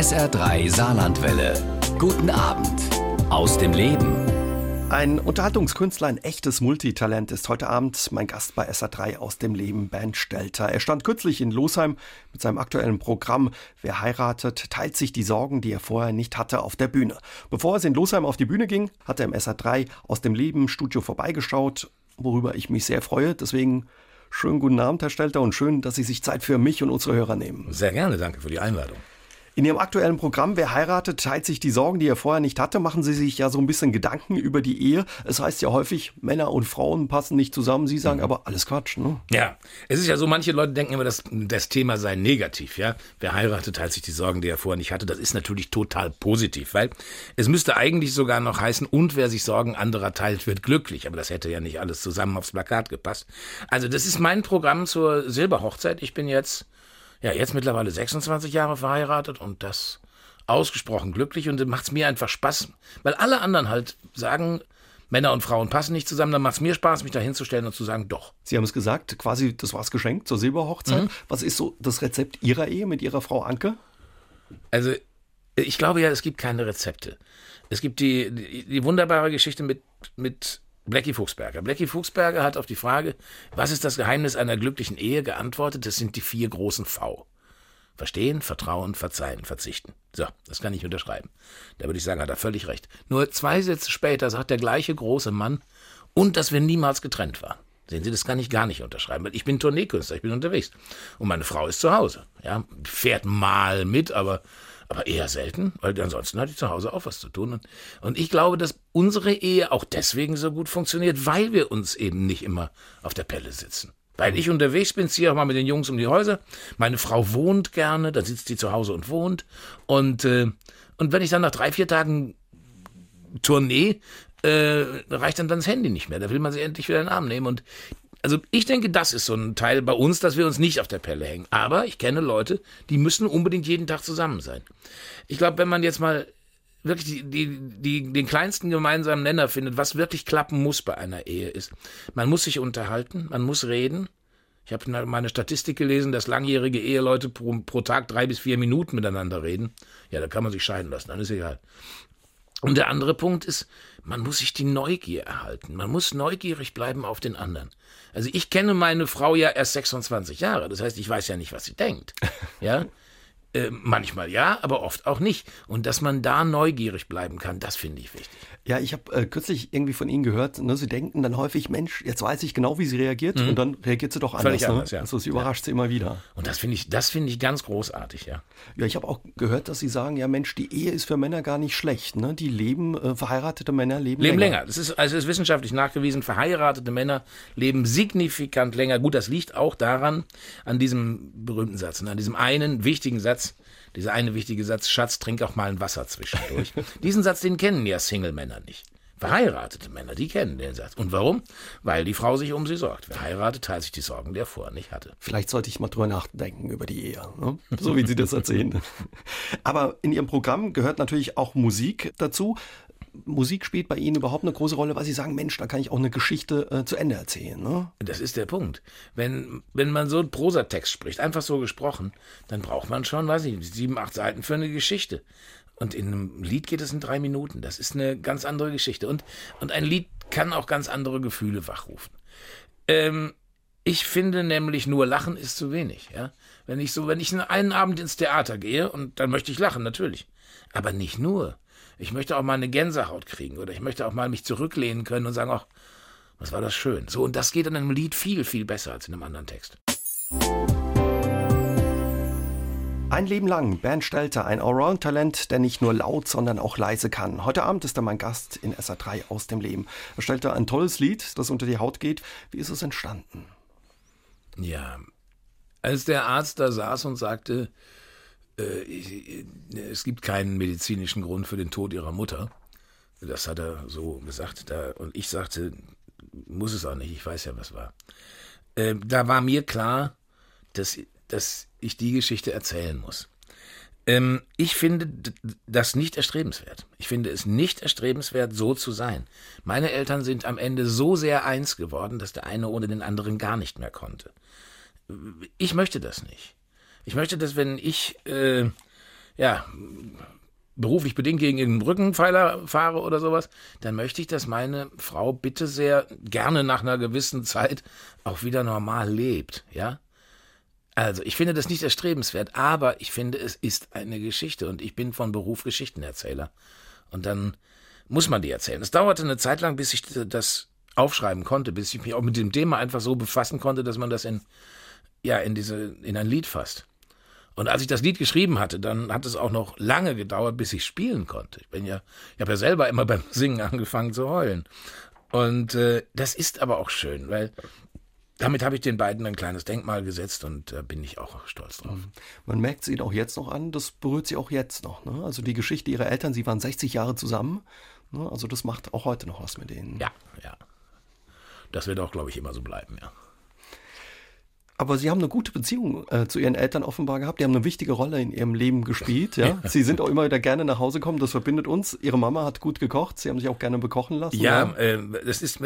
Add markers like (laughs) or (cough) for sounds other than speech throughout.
SR3 Saarlandwelle. Guten Abend aus dem Leben. Ein Unterhaltungskünstler, ein echtes Multitalent ist heute Abend mein Gast bei SA3 aus dem Leben, Bernd Stelter. Er stand kürzlich in Losheim mit seinem aktuellen Programm Wer heiratet, teilt sich die Sorgen, die er vorher nicht hatte, auf der Bühne. Bevor es in Losheim auf die Bühne ging, hat er im SA3 aus dem Leben Studio vorbeigeschaut, worüber ich mich sehr freue. Deswegen schönen guten Abend, Herr Stelter, und schön, dass Sie sich Zeit für mich und unsere Hörer nehmen. Sehr gerne, danke für die Einladung. In Ihrem aktuellen Programm Wer heiratet, teilt sich die Sorgen, die er vorher nicht hatte. Machen Sie sich ja so ein bisschen Gedanken über die Ehe. Es heißt ja häufig, Männer und Frauen passen nicht zusammen. Sie sagen mhm. aber alles Quatsch, ne? Ja, es ist ja so, manche Leute denken immer, dass das Thema sei negativ, ja. Wer heiratet, teilt sich die Sorgen, die er vorher nicht hatte. Das ist natürlich total positiv, weil es müsste eigentlich sogar noch heißen, und wer sich Sorgen anderer teilt, wird glücklich. Aber das hätte ja nicht alles zusammen aufs Plakat gepasst. Also, das ist mein Programm zur Silberhochzeit. Ich bin jetzt ja, jetzt mittlerweile 26 Jahre verheiratet und das ausgesprochen glücklich und macht es mir einfach Spaß, weil alle anderen halt sagen, Männer und Frauen passen nicht zusammen, dann macht es mir Spaß, mich da hinzustellen und zu sagen, doch. Sie haben es gesagt, quasi, das war es geschenkt zur Silberhochzeit. Mhm. Was ist so das Rezept Ihrer Ehe mit Ihrer Frau Anke? Also, ich glaube ja, es gibt keine Rezepte. Es gibt die, die, die wunderbare Geschichte mit, mit Blackie Fuchsberger. Blackie Fuchsberger hat auf die Frage, was ist das Geheimnis einer glücklichen Ehe, geantwortet, das sind die vier großen V. Verstehen, Vertrauen, Verzeihen, Verzichten. So, das kann ich unterschreiben. Da würde ich sagen, hat er völlig recht. Nur zwei Sätze später sagt der gleiche große Mann, und dass wir niemals getrennt waren. Sehen Sie, das kann ich gar nicht unterschreiben, weil ich bin Tourneekünstler, ich bin unterwegs. Und meine Frau ist zu Hause. Ja, fährt mal mit, aber aber eher selten, weil ansonsten hatte ich zu Hause auch was zu tun. Und, und ich glaube, dass unsere Ehe auch deswegen so gut funktioniert, weil wir uns eben nicht immer auf der Pelle sitzen. Weil ich unterwegs bin, ziehe auch mal mit den Jungs um die Häuser. Meine Frau wohnt gerne, da sitzt die zu Hause und wohnt. Und, äh, und wenn ich dann nach drei, vier Tagen Tournee äh, reicht dann, dann das Handy nicht mehr. Da will man sie endlich wieder in den Arm nehmen. Und also ich denke, das ist so ein Teil bei uns, dass wir uns nicht auf der Pelle hängen. Aber ich kenne Leute, die müssen unbedingt jeden Tag zusammen sein. Ich glaube, wenn man jetzt mal wirklich die, die, die, den kleinsten gemeinsamen Nenner findet, was wirklich klappen muss bei einer Ehe ist, man muss sich unterhalten, man muss reden. Ich habe meine Statistik gelesen, dass langjährige Eheleute pro, pro Tag drei bis vier Minuten miteinander reden. Ja, da kann man sich scheiden lassen, dann ist egal. Und der andere Punkt ist, man muss sich die Neugier erhalten. Man muss neugierig bleiben auf den anderen. Also ich kenne meine Frau ja erst 26 Jahre. Das heißt, ich weiß ja nicht, was sie denkt. (laughs) Ja? Äh, manchmal ja, aber oft auch nicht. Und dass man da neugierig bleiben kann, das finde ich wichtig. Ja, ich habe äh, kürzlich irgendwie von Ihnen gehört, ne, Sie denken dann häufig, Mensch, jetzt weiß ich genau, wie sie reagiert mhm. und dann reagiert sie doch anders. Völlig anders ne? ja. Also sie überrascht ja. sie immer wieder. Und das finde ich, das finde ich ganz großartig, ja. Ja, ich habe auch gehört, dass Sie sagen, ja Mensch, die Ehe ist für Männer gar nicht schlecht. Ne? Die leben, äh, verheiratete Männer leben, leben länger. länger. Das ist, also ist wissenschaftlich nachgewiesen, verheiratete Männer leben signifikant länger. Gut, das liegt auch daran, an diesem berühmten Satz, ne? an diesem einen wichtigen Satz, dieser eine wichtige Satz, Schatz, trink auch mal ein Wasser zwischendurch. (laughs) Diesen Satz, den kennen ja Single-Männer nicht. Verheiratete Männer, die kennen den Satz. Und warum? Weil die Frau sich um sie sorgt. Wer heiratet, teilt sich die Sorgen, die er vorher nicht hatte. Vielleicht sollte ich mal drüber nachdenken über die Ehe, ne? so wie Sie das erzählen. (laughs) Aber in Ihrem Programm gehört natürlich auch Musik dazu. Musik spielt bei Ihnen überhaupt eine große Rolle, weil Sie sagen, Mensch, da kann ich auch eine Geschichte äh, zu Ende erzählen. Ne? Das ist der Punkt. Wenn, wenn man so einen Prosatext spricht, einfach so gesprochen, dann braucht man schon, weiß ich, sieben, acht Seiten für eine Geschichte. Und in einem Lied geht es in drei Minuten. Das ist eine ganz andere Geschichte. Und, und ein Lied kann auch ganz andere Gefühle wachrufen. Ähm, ich finde nämlich nur Lachen ist zu wenig. Ja? Wenn ich so, wenn ich einen Abend ins Theater gehe und dann möchte ich lachen, natürlich. Aber nicht nur. Ich möchte auch mal eine Gänsehaut kriegen oder ich möchte auch mal mich zurücklehnen können und sagen, ach, was war das schön. So, und das geht in einem Lied viel, viel besser als in einem anderen Text. Ein Leben lang, Bernd Stelter, ein Allround-Talent, der nicht nur laut, sondern auch leise kann. Heute Abend ist er mein Gast in SA3 aus dem Leben. Herr Stelter, ein tolles Lied, das unter die Haut geht. Wie ist es entstanden? Ja, als der Arzt da saß und sagte, äh, es gibt keinen medizinischen Grund für den Tod ihrer Mutter. Das hat er so gesagt. Da, und ich sagte, muss es auch nicht, ich weiß ja, was war. Äh, da war mir klar, dass, dass ich die Geschichte erzählen muss. Ähm, ich finde das nicht erstrebenswert. Ich finde es nicht erstrebenswert, so zu sein. Meine Eltern sind am Ende so sehr eins geworden, dass der eine ohne den anderen gar nicht mehr konnte. Ich möchte das nicht. Ich möchte, dass wenn ich äh, ja, beruflich bedingt gegen irgendeinen Brückenpfeiler fahre oder sowas, dann möchte ich, dass meine Frau bitte sehr gerne nach einer gewissen Zeit auch wieder normal lebt, ja? Also, ich finde das nicht erstrebenswert, aber ich finde, es ist eine Geschichte und ich bin von Beruf Geschichtenerzähler. Und dann muss man die erzählen. Es dauerte eine Zeit lang, bis ich das aufschreiben konnte, bis ich mich auch mit dem Thema einfach so befassen konnte, dass man das in, ja, in diese, in ein Lied fasst. Und als ich das Lied geschrieben hatte, dann hat es auch noch lange gedauert, bis ich spielen konnte. Ich bin ja, ich habe ja selber immer (laughs) beim Singen angefangen zu heulen. Und äh, das ist aber auch schön, weil damit habe ich den beiden ein kleines Denkmal gesetzt und äh, bin ich auch stolz drauf. Mhm. Man merkt es ihnen auch jetzt noch an, das berührt sie auch jetzt noch. Ne? Also die Geschichte ihrer Eltern, sie waren 60 Jahre zusammen. Ne? Also das macht auch heute noch was mit denen. Ja, ja. Das wird auch, glaube ich, immer so bleiben, ja. Aber Sie haben eine gute Beziehung äh, zu Ihren Eltern offenbar gehabt. Die haben eine wichtige Rolle in Ihrem Leben gespielt. (laughs) Ja? Sie sind auch immer wieder gerne nach Hause gekommen. Das verbindet uns. Ihre Mama hat gut gekocht. Sie haben sich auch gerne bekochen lassen. Ja, äh, das ist.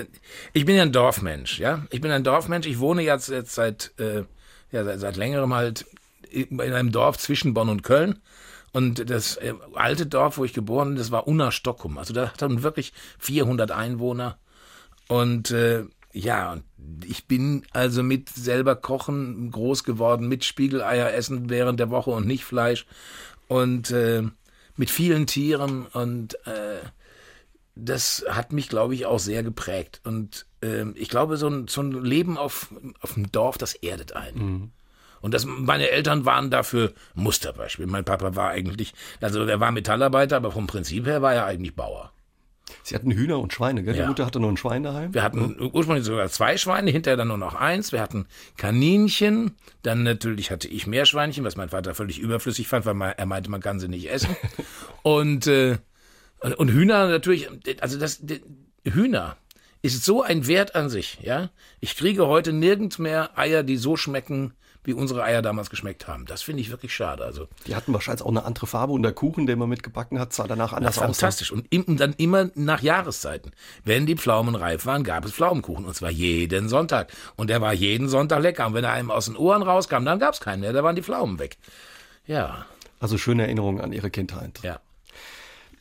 Ich bin ja ein Dorfmensch. Ja, ich bin ein Dorfmensch. Ich wohne jetzt, jetzt seit, äh, ja, seit, seit längerem halt in einem Dorf zwischen Bonn und Köln. Und das äh, alte Dorf, wo ich geboren bin, das war Unna Stockum. Also da hatten wirklich 400 Einwohner. Und äh, ja, und ich bin also mit selber kochen groß geworden, mit Spiegeleier essen während der Woche und nicht Fleisch und äh, mit vielen Tieren und äh, das hat mich, glaube ich, auch sehr geprägt. Und äh, ich glaube, so ein, so ein Leben auf, auf dem Dorf, das erdet einen. Mhm. Und das, meine Eltern waren dafür Musterbeispiel. Mein Papa war eigentlich, also er war Metallarbeiter, aber vom Prinzip her war er eigentlich Bauer. Sie hatten Hühner und Schweine, gell? Ja. Die Mutter hatte nur ein Schwein daheim. Wir hatten ja. ursprünglich sogar zwei Schweine, hinterher dann nur noch eins. Wir hatten Kaninchen, dann natürlich hatte ich Meerschweinchen, was mein Vater völlig überflüssig fand, weil er meinte, man kann sie nicht essen. (laughs) und, äh, und Hühner natürlich, also das, Hühner ist so ein Wert an sich, ja. Ich kriege heute nirgends mehr Eier, die so schmecken, wie unsere Eier damals geschmeckt haben. Das finde ich wirklich schade. Also die hatten wahrscheinlich auch eine andere Farbe und der Kuchen, den man mitgebacken hat, sah danach anders aus. Fantastisch. Und, und dann immer nach Jahreszeiten. Wenn die Pflaumen reif waren, gab es Pflaumenkuchen. Und zwar jeden Sonntag. Und der war jeden Sonntag lecker. Und wenn er einem aus den Ohren rauskam, dann gab es keinen mehr. Da waren die Pflaumen weg. Ja. Also schöne Erinnerungen an Ihre Kindheit. Ja.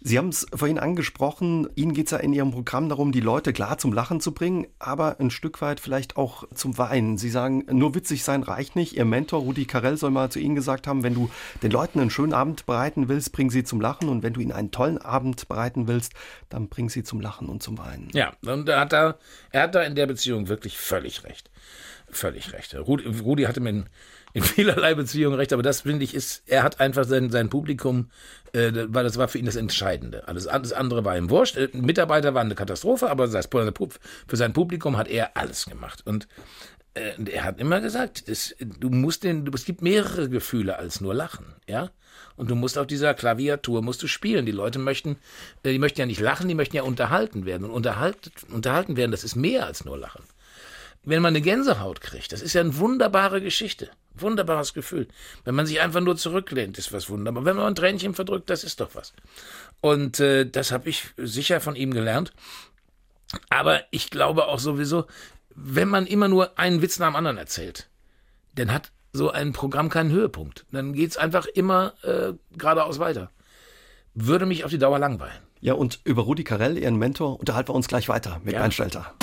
Sie haben es vorhin angesprochen, Ihnen geht es ja in Ihrem Programm darum, die Leute klar zum Lachen zu bringen, aber ein Stück weit vielleicht auch zum Weinen. Sie sagen, nur witzig sein reicht nicht. Ihr Mentor Rudi Carell soll mal zu Ihnen gesagt haben, wenn du den Leuten einen schönen Abend bereiten willst, bring sie zum Lachen und wenn du ihnen einen tollen Abend bereiten willst, dann bring sie zum Lachen und zum Weinen. Ja, und er hat da, er hat da in der Beziehung wirklich völlig recht. Völlig recht. Rudi, Rudi hatte mir in (laughs) vielerlei Beziehungen recht, aber das finde ich ist, er hat einfach sein, sein Publikum, äh, weil das war für ihn das Entscheidende. Alles, alles andere war ihm wurscht. Äh, Mitarbeiter waren eine Katastrophe, aber für sein Publikum hat er alles gemacht. Und äh, er hat immer gesagt, das, du musst den, es gibt mehrere Gefühle als nur Lachen, ja. Und du musst auf dieser Klaviatur musst du spielen. Die Leute möchten, äh, die möchten ja nicht lachen, die möchten ja unterhalten werden. Und unterhalt, unterhalten werden, das ist mehr als nur Lachen wenn man eine Gänsehaut kriegt, das ist ja eine wunderbare Geschichte. Wunderbares Gefühl. Wenn man sich einfach nur zurücklehnt, ist was wunderbar. Wenn man ein Tränchen verdrückt, das ist doch was. Und äh, das habe ich sicher von ihm gelernt. Aber ich glaube auch sowieso, wenn man immer nur einen Witz nach dem anderen erzählt, dann hat so ein Programm keinen Höhepunkt. Dann geht es einfach immer äh, geradeaus weiter. Würde mich auf die Dauer langweilen. Ja, und über Rudi Carell, Ihren Mentor, unterhalten wir uns gleich weiter mit ja. Bernd Stelter.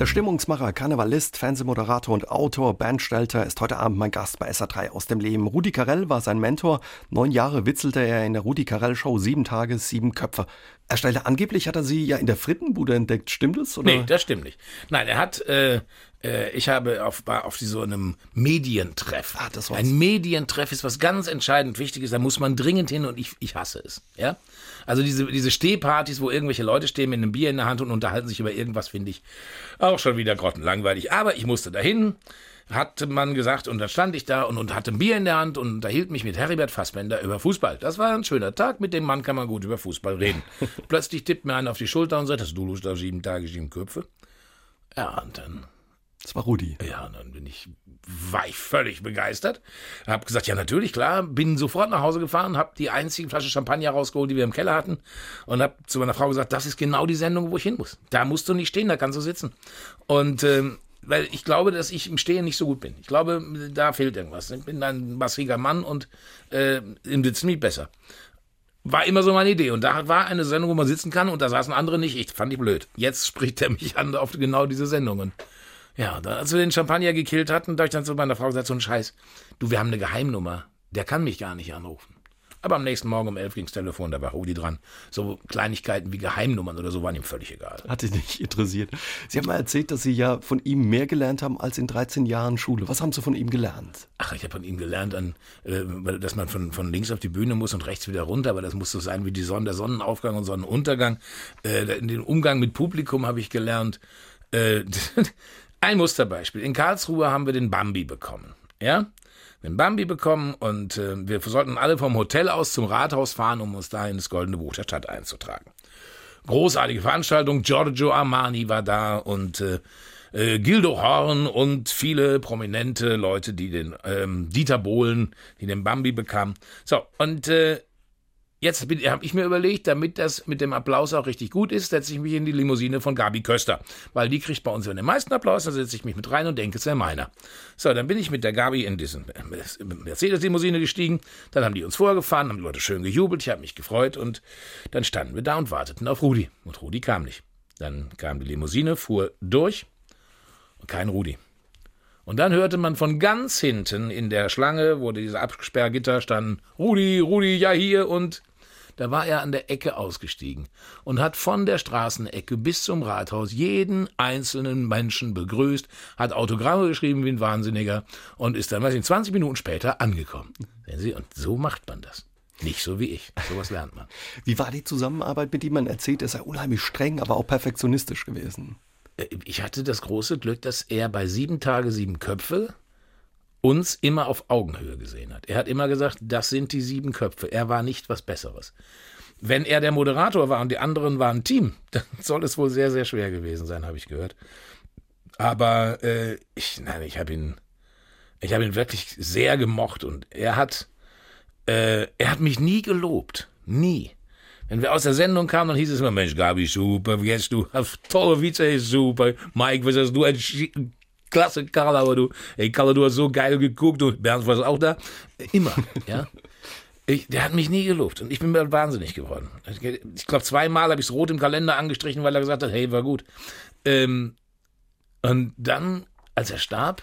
Der Stimmungsmacher, Karnevalist, Fernsehmoderator und Autor Bernd Stelter ist heute Abend mein Gast bei SA3 aus dem Leben. Rudi Carell war sein Mentor. Neun Jahre witzelte er in der Rudi Carell Show sieben Tage, sieben Köpfe. Er stellte angeblich hat er sie ja in der Frittenbude entdeckt. Stimmt das? Oder? Nee, das stimmt nicht. Nein, er hat, äh, äh, ich habe auf, auf so einem Medientreff. Ah, das war's. Ein Medientreff ist was ganz entscheidend Wichtiges. Da muss man dringend hin und ich, ich hasse es. Ja. Also diese, diese Stehpartys, wo irgendwelche Leute stehen mit einem Bier in der Hand und unterhalten sich über irgendwas, finde ich auch schon wieder grottenlangweilig. Aber ich musste dahin, hat man gesagt, und dann stand ich da und, und hatte ein Bier in der Hand und unterhielt mich mit Heribert Fassbender über Fußball. Das war ein schöner Tag, mit dem Mann kann man gut über Fußball reden. (laughs) Plötzlich tippt mir einer auf die Schulter und sagt, hast du Lust auf sieben Tage, sieben Köpfe? Ja, und dann das war Rudi. Ja, und dann bin ich, war ich völlig begeistert. Hab gesagt, ja, natürlich, klar. Bin sofort nach Hause gefahren, hab die einzige Flasche Champagner rausgeholt, die wir im Keller hatten. Und hab zu meiner Frau gesagt, das ist genau die Sendung, wo ich hin muss. Da musst du nicht stehen, da kannst du sitzen. Und ähm, weil ich glaube, dass ich im Stehen nicht so gut bin. Ich glaube, da fehlt irgendwas. Ich bin ein massiger Mann und äh, im Sitzen nicht besser. War immer so meine Idee. Und da war eine Sendung, wo man sitzen kann und da saßen andere nicht. Ich fand die blöd. Jetzt spricht er mich an auf genau diese Sendungen. Ja, als wir den Champagner gekillt hatten, da ich dann zu meiner Frau gesagt, so ein Scheiß. Du, wir haben eine Geheimnummer. Der kann mich gar nicht anrufen. Aber am nächsten Morgen um elf ging's Telefon, da war Rudi dran. So Kleinigkeiten wie Geheimnummern oder so waren ihm völlig egal. Hat dich nicht interessiert. Sie haben mal erzählt, dass Sie ja von ihm mehr gelernt haben als in 13 Jahren Schule. Was haben Sie von ihm gelernt? Ach, ich habe von ihm gelernt, an, äh, dass man von, von links auf die Bühne muss und rechts wieder runter, aber das muss so sein wie die Sonne, der Sonnenaufgang und Sonnenuntergang. Äh, den Umgang mit Publikum habe ich gelernt. Äh, (laughs) ein Musterbeispiel. In Karlsruhe haben wir den Bambi bekommen. Ja? den Bambi bekommen und äh, wir sollten alle vom Hotel aus zum Rathaus fahren, um uns da in das Goldene Buch der Stadt einzutragen. Großartige Veranstaltung, Giorgio Armani war da und äh, äh, Gildo Horn und viele prominente Leute, die den ähm, Dieter Bohlen, die den Bambi bekamen. So, und äh, Jetzt habe ich mir überlegt, damit das mit dem Applaus auch richtig gut ist, setze ich mich in die Limousine von Gabi Köster. Weil die kriegt bei uns den meisten Applaus, dann setze ich mich mit rein und denke, es wäre meiner. So, dann bin ich mit der Gabi in diesen Mercedes-Limousine gestiegen. Dann haben die uns vorgefahren, haben die Leute schön gejubelt, ich habe mich gefreut und dann standen wir da und warteten auf Rudi. Und Rudi kam nicht. Dann kam die Limousine, fuhr durch und kein Rudi. Und dann hörte man von ganz hinten in der Schlange, wo diese Absperrgitter standen, Rudi, Rudi, ja hier und da war er an der Ecke ausgestiegen und hat von der Straßenecke bis zum Rathaus jeden einzelnen Menschen begrüßt, hat Autogramme geschrieben wie ein Wahnsinniger und ist dann, weiß ich, 20 Minuten später angekommen. Sehen Sie, und so macht man das. Nicht so wie ich. Sowas lernt man. (laughs) Wie war die Zusammenarbeit mit ihm? Man erzählt, er sei unheimlich streng, aber auch perfektionistisch gewesen. Äh, ich hatte das große Glück, dass er bei sieben Tage sieben Köpfe uns immer auf Augenhöhe gesehen hat. Er hat immer gesagt, das sind die sieben Köpfe. Er war nicht was Besseres. Wenn er der Moderator war und die anderen waren Team, (laughs) dann soll es wohl sehr, sehr schwer gewesen sein, habe ich gehört. Aber äh, ich, nein, ich habe ihn, ich habe ihn wirklich sehr gemocht und er hat, äh, er hat mich nie gelobt, nie. Wenn wir aus der Sendung kamen, dann hieß es immer, Mensch, Gabi, super, jetzt du (laughs) tolle Witze, super. Mike, was hast du klasse, Karl, aber du, ey, Karl, du hast so geil geguckt, du, Bernd, warst auch da. Immer, ja. Ich, der hat mich nie gelobt und ich bin wahnsinnig geworden. Ich glaube, zweimal habe ich es rot im Kalender angestrichen, weil er gesagt hat, hey, war gut. Ähm, und dann, als er starb,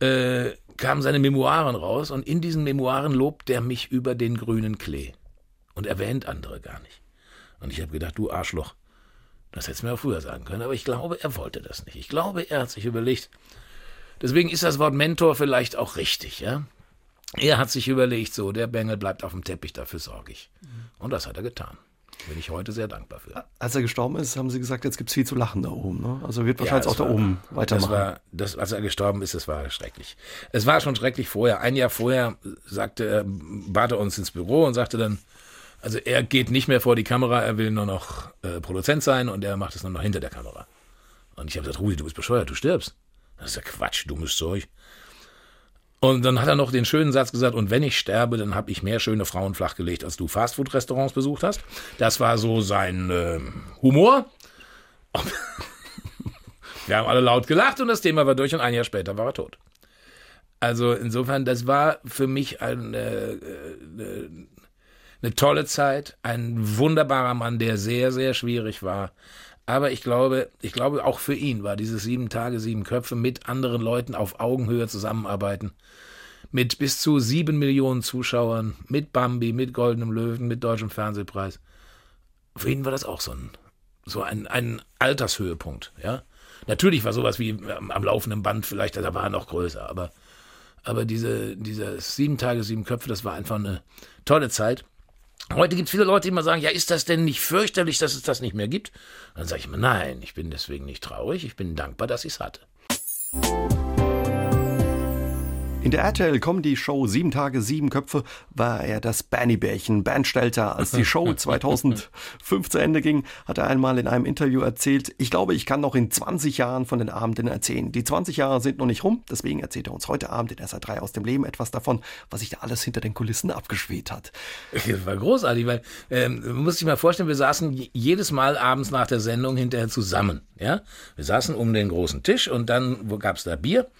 äh, kamen seine Memoiren raus und in diesen Memoiren lobt er mich über den grünen Klee und erwähnt andere gar nicht. Und ich habe gedacht, du Arschloch, das hätte es mir auch früher sagen können, aber ich glaube, er wollte das nicht. Ich glaube, er hat sich überlegt. Deswegen ist das Wort Mentor vielleicht auch richtig, ja. Er hat sich überlegt, so, der Bengel bleibt auf dem Teppich, dafür sorge ich. Und das hat er getan. Bin ich heute sehr dankbar für. Als er gestorben ist, haben Sie gesagt, jetzt gibt es viel zu lachen da oben. Ne? Also wird wahrscheinlich ja, auch war, da oben weitermachen. Das war, das, als er gestorben ist, das war schrecklich. Es war schon schrecklich vorher. Ein Jahr vorher sagte bat er uns ins Büro und sagte dann, also er geht nicht mehr vor die Kamera, er will nur noch äh, Produzent sein und er macht es nur noch hinter der Kamera. Und ich habe gesagt, Rudi, du bist bescheuert, du stirbst. Das ist ja Quatsch, dummes Zeug. Und dann hat er noch den schönen Satz gesagt, und wenn ich sterbe, dann habe ich mehr schöne Frauen flachgelegt, als du Fastfood-Restaurants besucht hast. Das war so sein äh, Humor. (laughs) Wir haben alle laut gelacht und das Thema war durch und ein Jahr später war er tot. Also insofern, das war für mich ein, äh, äh, eine tolle Zeit, ein wunderbarer Mann, der sehr, sehr schwierig war. Aber ich glaube, ich glaube, auch für ihn war dieses sieben Tage, sieben Köpfe mit anderen Leuten auf Augenhöhe zusammenarbeiten. Mit bis zu sieben Millionen Zuschauern, mit Bambi, mit Goldenem Löwen, mit Deutschem Fernsehpreis. Für ihn war das auch so ein, so ein, ein Altershöhepunkt, ja. Natürlich war sowas wie am, am laufenden Band vielleicht, da war er noch größer, aber, aber diese, diese sieben Tage, sieben Köpfe, das war einfach eine tolle Zeit. Heute gibt es viele Leute, die immer sagen, ja, ist das denn nicht fürchterlich, dass es das nicht mehr gibt? dann sage ich mir, nein, ich bin deswegen nicht traurig, ich bin dankbar, dass ich es hatte. In der RTL-Comedy-Show Sieben Tage, Sieben Köpfe war er das Bernie-Bärchen, Bernstelter. Als die Show (laughs) 2005 zu Ende ging, hat er einmal in einem Interview erzählt, ich glaube, ich kann noch in 20 Jahren von den Abenden erzählen. Die 20 Jahre sind noch nicht rum, deswegen erzählt er uns heute Abend in SA3 aus dem Leben etwas davon, was sich da alles hinter den Kulissen abgeschweht hat. Das war großartig, weil ähm, muss sich mal vorstellen, wir saßen jedes Mal abends nach der Sendung hinterher zusammen. Ja? Wir saßen um den großen Tisch und dann gab es da Bier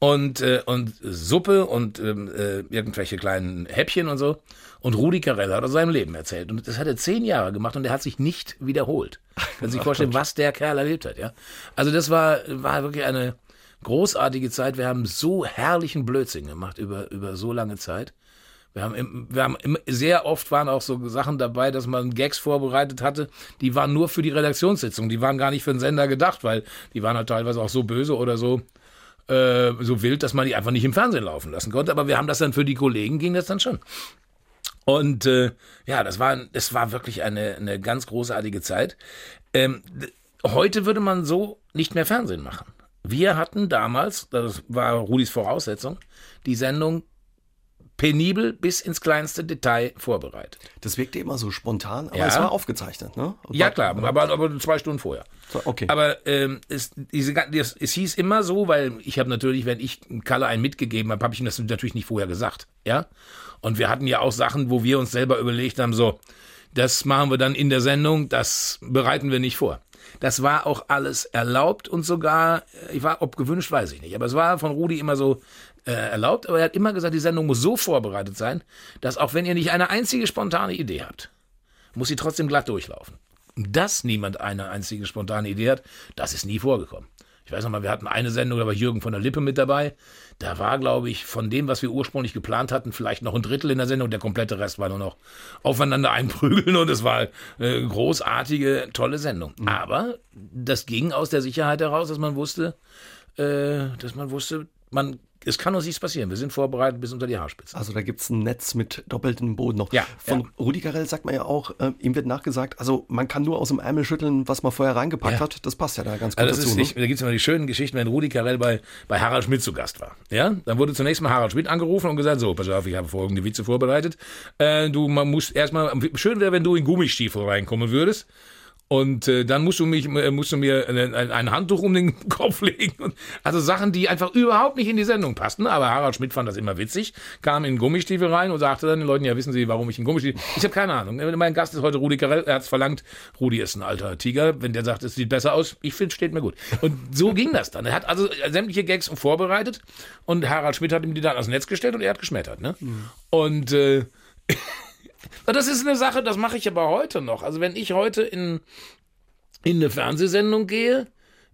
und, äh, und Suppe und ähm, äh, irgendwelche kleinen Häppchen und so. Und Rudi Carell hat aus seinem Leben erzählt. Und das hat er zehn Jahre gemacht und er hat sich nicht wiederholt. (laughs) Kann sich vorstellen, was der Kerl erlebt hat, ja. Also das war, war wirklich eine großartige Zeit. Wir haben so herrlichen Blödsinn gemacht über, über so lange Zeit. Wir haben, wir haben sehr oft waren auch so Sachen dabei, dass man Gags vorbereitet hatte, die waren nur für die Redaktionssitzung, die waren gar nicht für den Sender gedacht, weil die waren halt teilweise auch so böse oder so äh, so wild, dass man die einfach nicht im Fernsehen laufen lassen konnte. Aber wir haben das dann für die Kollegen, ging das dann schon. Und äh, ja, das war, das war wirklich eine, eine ganz großartige Zeit. Ähm, heute würde man so nicht mehr Fernsehen machen. Wir hatten damals, das war Rudis Voraussetzung, die Sendung penibel bis ins kleinste Detail vorbereitet. Das wirkte immer so spontan, aber ja. es war aufgezeichnet, ne? Und ja, klar, aber, aber zwei Stunden vorher. Okay. Aber ähm, es, diese, es, es hieß immer so, weil ich habe natürlich, wenn ich Kalle einen mitgegeben habe, habe ich ihm das natürlich nicht vorher gesagt. Ja. Und wir hatten ja auch Sachen, wo wir uns selber überlegt haben, so, das machen wir dann in der Sendung, das bereiten wir nicht vor. Das war auch alles erlaubt und sogar, ich war, ob gewünscht, weiß ich nicht. Aber es war von Rudi immer so, äh, erlaubt, aber er hat immer gesagt, die Sendung muss so vorbereitet sein, dass auch wenn ihr nicht eine einzige spontane Idee habt, muss sie trotzdem glatt durchlaufen. Dass niemand eine einzige spontane Idee hat, das ist nie vorgekommen. Ich weiß noch mal, wir hatten eine Sendung, da war Jürgen von der Lippe mit dabei. Da war, glaube ich, von dem, was wir ursprünglich geplant hatten, vielleicht noch ein Drittel in der Sendung. Der komplette Rest war nur noch aufeinander (laughs) einprügeln und es war eine großartige, tolle Sendung. Mhm. Aber das ging aus der Sicherheit heraus, dass man wusste, äh, dass man wusste, man es kann uns nichts passieren. Wir sind vorbereitet bis unter die Haarspitze. Also da gibt es ein Netz mit doppeltem Boden noch. Ja, Von ja. Rudi Carell sagt man ja auch, äh, ihm wird nachgesagt, also man kann nur aus dem Ärmel schütteln, was man vorher reingepackt ja. hat. Das passt ja da ganz gut also dazu. Nicht, ne? Da gibt es immer die schönen Geschichten, wenn Rudi Carell bei, bei Harald Schmidt zu Gast war. Ja, dann wurde zunächst mal Harald Schmidt angerufen und gesagt, so, pass auf, ich habe folgende Witze vorbereitet. Äh, du, man muss erstmal, schön wäre, wenn du in Gummistiefel reinkommen würdest. Und äh, dann musst du, mich, äh, musst du mir ein, ein, Handtuch um den (laughs) Kopf legen. Also Sachen, die einfach überhaupt nicht in die Sendung passten. Aber Harald Schmidt fand das immer witzig, kam in Gummistiefel rein und sagte dann den Leuten, ja, wissen Sie, warum ich in Gummistiefel... Ich habe keine Ahnung. Mein Gast ist heute Rudi Carell. Er hat es verlangt. Rudi ist ein alter Tiger. Wenn der sagt, es sieht besser aus, ich finde, steht mir gut. Und so ging das dann. Er hat also sämtliche Gags vorbereitet und Harald Schmidt hat ihm die dann ans Netz gestellt und er hat geschmettert. Ne? Mhm. Und... Äh, (laughs) Das ist eine Sache, das mache ich aber heute noch. Also wenn ich heute in, in eine Fernsehsendung gehe,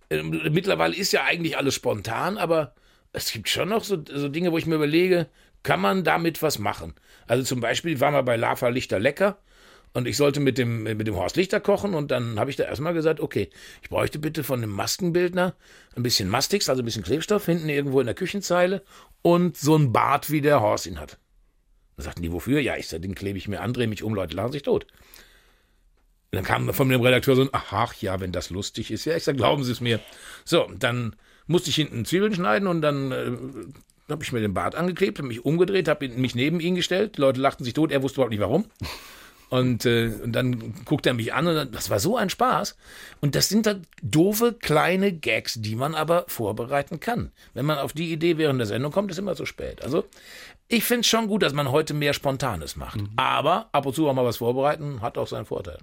äh, mittlerweile ist ja eigentlich alles spontan, aber es gibt schon noch so, so Dinge, wo ich mir überlege, kann man damit was machen? Also zum Beispiel war mal bei Lava Lichter lecker und ich sollte mit dem, mit dem Horst Lichter kochen und dann habe ich da erstmal gesagt, okay, ich bräuchte bitte von dem Maskenbildner ein bisschen Mastix, also ein bisschen Klebstoff hinten irgendwo in der Küchenzeile und so ein Bart, wie der Horst ihn hat. Dann sagten die, wofür? Ja, ich den klebe ich mir an, drehe mich um, Leute lachen sich tot. Und dann kam von dem Redakteur so ein, ach ja, wenn das lustig ist. Ja, ich sag, glauben Sie es mir. So, dann musste ich hinten Zwiebeln schneiden und dann äh, habe ich mir den Bart angeklebt, habe mich umgedreht, habe mich neben ihn gestellt. Die Leute lachten sich tot, er wusste überhaupt nicht warum. Und, äh, und dann guckt er mich an und dann, das war so ein Spaß. Und das sind dann doofe kleine Gags, die man aber vorbereiten kann. Wenn man auf die Idee während der Sendung kommt, ist immer zu spät. Also ich finde es schon gut, dass man heute mehr Spontanes macht. Mhm. Aber ab und zu auch mal was vorbereiten, hat auch seinen Vorteil.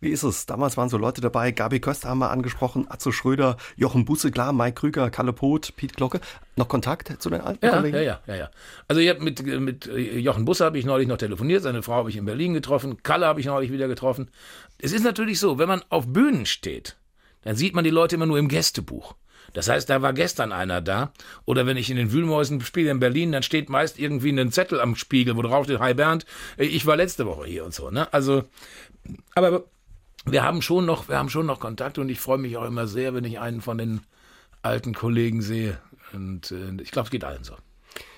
Wie ist es? Damals waren so Leute dabei, Gabi Köster haben wir angesprochen, Atzo Schröder, Jochen Busse, klar, Mike Krüger, Kalle Poth, Piet Glocke. Noch Kontakt zu den alten ja, Kollegen? Ja, ja, ja, ja. Also ich mit, mit Jochen Busse habe ich neulich noch telefoniert, seine Frau habe ich in Berlin getroffen, Kalle habe ich neulich wieder getroffen. Es ist natürlich so, wenn man auf Bühnen steht, dann sieht man die Leute immer nur im Gästebuch. Das heißt, da war gestern einer da. Oder wenn ich in den Wühlmäusen spiele in Berlin, dann steht meist irgendwie ein Zettel am Spiegel, wo drauf steht, hi Bernd, äh, ich war letzte Woche hier und so. Ne? Also, aber wir haben schon noch, wir haben schon noch Kontakt und ich freue mich auch immer sehr, wenn ich einen von den alten Kollegen sehe. Und äh, ich glaube, es geht allen so.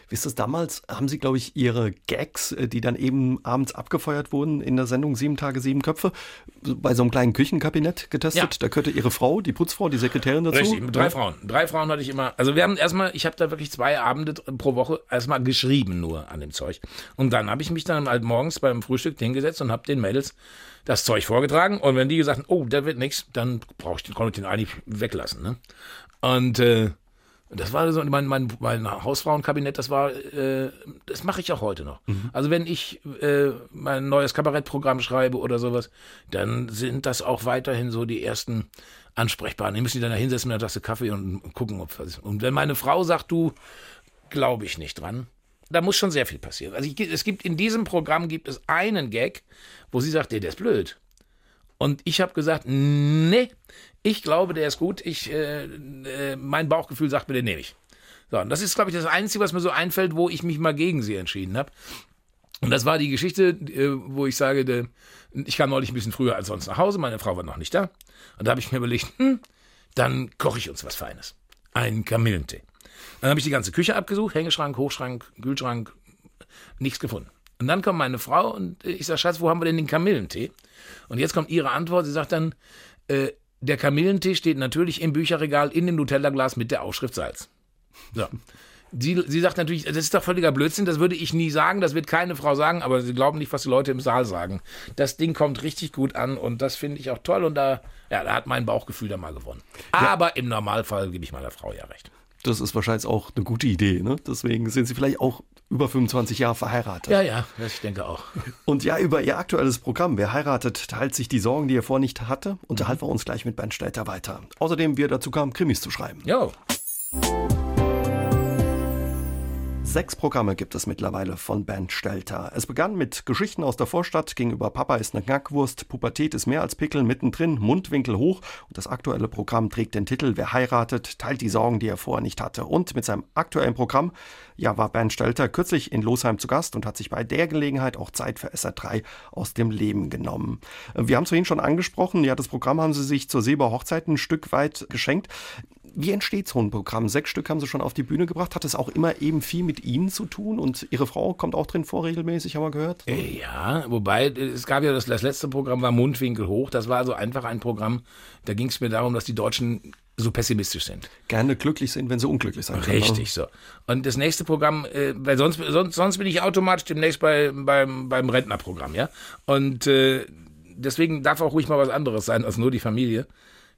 Wie ist das damals? Haben Sie, glaube ich, Ihre Gags, äh, die dann eben abends abgefeuert wurden in der Sendung Sieben Tage, Sieben Köpfe, bei so einem kleinen Küchenkabinett getestet? Ja. Da gehörte Ihre Frau, die Putzfrau, die Sekretärin dazu? Richtig, drei. Frauen. Drei Frauen hatte ich immer. Also wir haben erstmal, ich habe da wirklich zwei Abende pro Woche erstmal geschrieben nur an dem Zeug. Und dann habe ich mich dann halt morgens beim Frühstück hingesetzt und habe den Mädels das Zeug vorgetragen. Und wenn die gesagt haben, oh, da wird nichts, dann brauche ich den, konnte ich den eigentlich weglassen. Ne? Und äh, das war so mein, mein, mein Hausfrauenkabinett, das war, äh, das mache ich auch heute noch. Mhm. Also wenn ich äh, mein neues Kabarettprogramm schreibe oder sowas, dann sind das auch weiterhin so die ersten Ansprechbaren. Die müssen die dann da hinsetzen mit einer Tasse Kaffee und gucken, ob was ist. Und wenn meine Frau sagt, du, glaube ich nicht dran, da muss schon sehr viel passieren. Also ich, es gibt in diesem Programm gibt es einen Gag, wo sie sagt, der, der ist blöd. Und ich habe gesagt, nee, ich glaube, der ist gut. Ich, äh, äh, mein Bauchgefühl sagt mir, den nehme ich. So, und das ist, glaube ich, das Einzige, was mir so einfällt, wo ich mich mal gegen sie entschieden habe. Und das war die Geschichte, äh, wo ich sage, ich kam neulich ein bisschen früher als sonst nach Hause, meine Frau war noch nicht da. Und da habe ich mir überlegt, hm, dann koche ich uns was Feines. Einen Kamillentee. Dann habe ich die ganze Küche abgesucht, Hängeschrank, Hochschrank, Kühlschrank, nichts gefunden. Und dann kommt meine Frau und ich sage, Schatz, wo haben wir denn den Kamillentee? Und jetzt kommt ihre Antwort, sie sagt dann, äh, der Kamillentee steht natürlich im Bücherregal in dem Nutella-Glas mit der Aufschrift Salz. So. Sie, sie sagt natürlich, das ist doch völliger Blödsinn, das würde ich nie sagen, das wird keine Frau sagen, aber sie glauben nicht, was die Leute im Saal sagen. Das Ding kommt richtig gut an und das finde ich auch toll und da, ja, da hat mein Bauchgefühl dann mal gewonnen. Aber ja. im Normalfall gebe ich meiner Frau ja recht. Das ist wahrscheinlich auch eine gute Idee. Ne? Deswegen sind Sie vielleicht auch über 25 Jahre verheiratet. Ja, ja, ich denke auch. Und ja, über Ihr aktuelles Programm, wer heiratet, teilt sich die Sorgen, die er vorher nicht hatte. Unterhalten wir uns gleich mit Bernd Stelter weiter. Außerdem, wie er dazu kam, Krimis zu schreiben. Ja. Sechs Programme gibt es mittlerweile von Bernd Stelter. Es begann mit Geschichten aus der Vorstadt, gegenüber Papa ist eine Knackwurst, Pubertät ist mehr als Pickel, mittendrin, Mundwinkel hoch. Und das aktuelle Programm trägt den Titel Wer heiratet, teilt die Sorgen, die er vorher nicht hatte. Und mit seinem aktuellen Programm, ja, war Bernd Stelter kürzlich in Losheim zu Gast und hat sich bei der Gelegenheit auch Zeit für SR3 aus dem Leben genommen. Wir haben es vorhin schon angesprochen, ja, das Programm haben Sie sich zur Seber Hochzeit ein Stück weit geschenkt. Wie entsteht so ein Programm? Sechs Stück haben Sie schon auf die Bühne gebracht. Hat es auch immer eben viel mit Ihnen zu tun? Und Ihre Frau kommt auch drin vor, regelmäßig, haben wir gehört? Äh, ja, wobei es gab ja das, das letzte Programm war Mundwinkel hoch. Das war also einfach ein Programm, da ging es mir darum, dass die Deutschen so pessimistisch sind. Gerne glücklich sind, wenn sie unglücklich sind. Richtig so. Und das nächste Programm, äh, weil sonst, sonst, sonst bin ich automatisch demnächst bei, beim, beim Rentnerprogramm, ja. Und äh, deswegen darf auch ruhig mal was anderes sein als nur die Familie.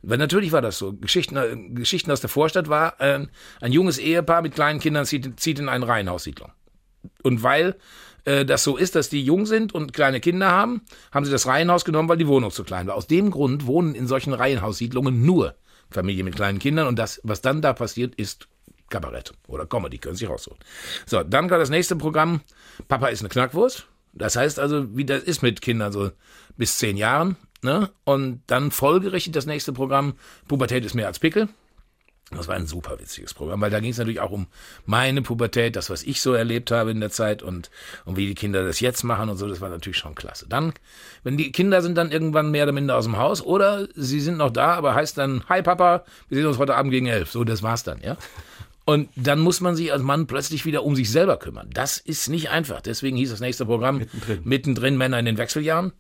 Weil natürlich war das so. Geschichten, äh, Geschichten aus der Vorstadt war, äh, ein junges Ehepaar mit kleinen Kindern zieht, zieht in eine Reihenhaussiedlung. Und weil äh, das so ist, dass die jung sind und kleine Kinder haben, haben sie das Reihenhaus genommen, weil die Wohnung zu klein war. Aus dem Grund wohnen in solchen Reihenhaussiedlungen nur Familien mit kleinen Kindern und das, was dann da passiert, ist Kabarett oder Comedy, können sich raussuchen. So, dann kam das nächste Programm, Papa ist eine Knackwurst. Das heißt also, wie das ist mit Kindern so bis zehn Jahren. Ne? Und dann folgerichtig das nächste Programm, Pubertät ist mehr als Pickel. Das war ein super witziges Programm, weil da ging es natürlich auch um meine Pubertät, das, was ich so erlebt habe in der Zeit und, und wie die Kinder das jetzt machen und so, das war natürlich schon klasse. Dann, wenn die Kinder sind dann irgendwann mehr oder minder aus dem Haus oder sie sind noch da, aber heißt dann, hi Papa, wir sehen uns heute Abend gegen elf. So, das war's dann, ja. Und dann muss man sich als Mann plötzlich wieder um sich selber kümmern. Das ist nicht einfach. Deswegen hieß das nächste Programm mittendrin, mittendrin Männer in den Wechseljahren.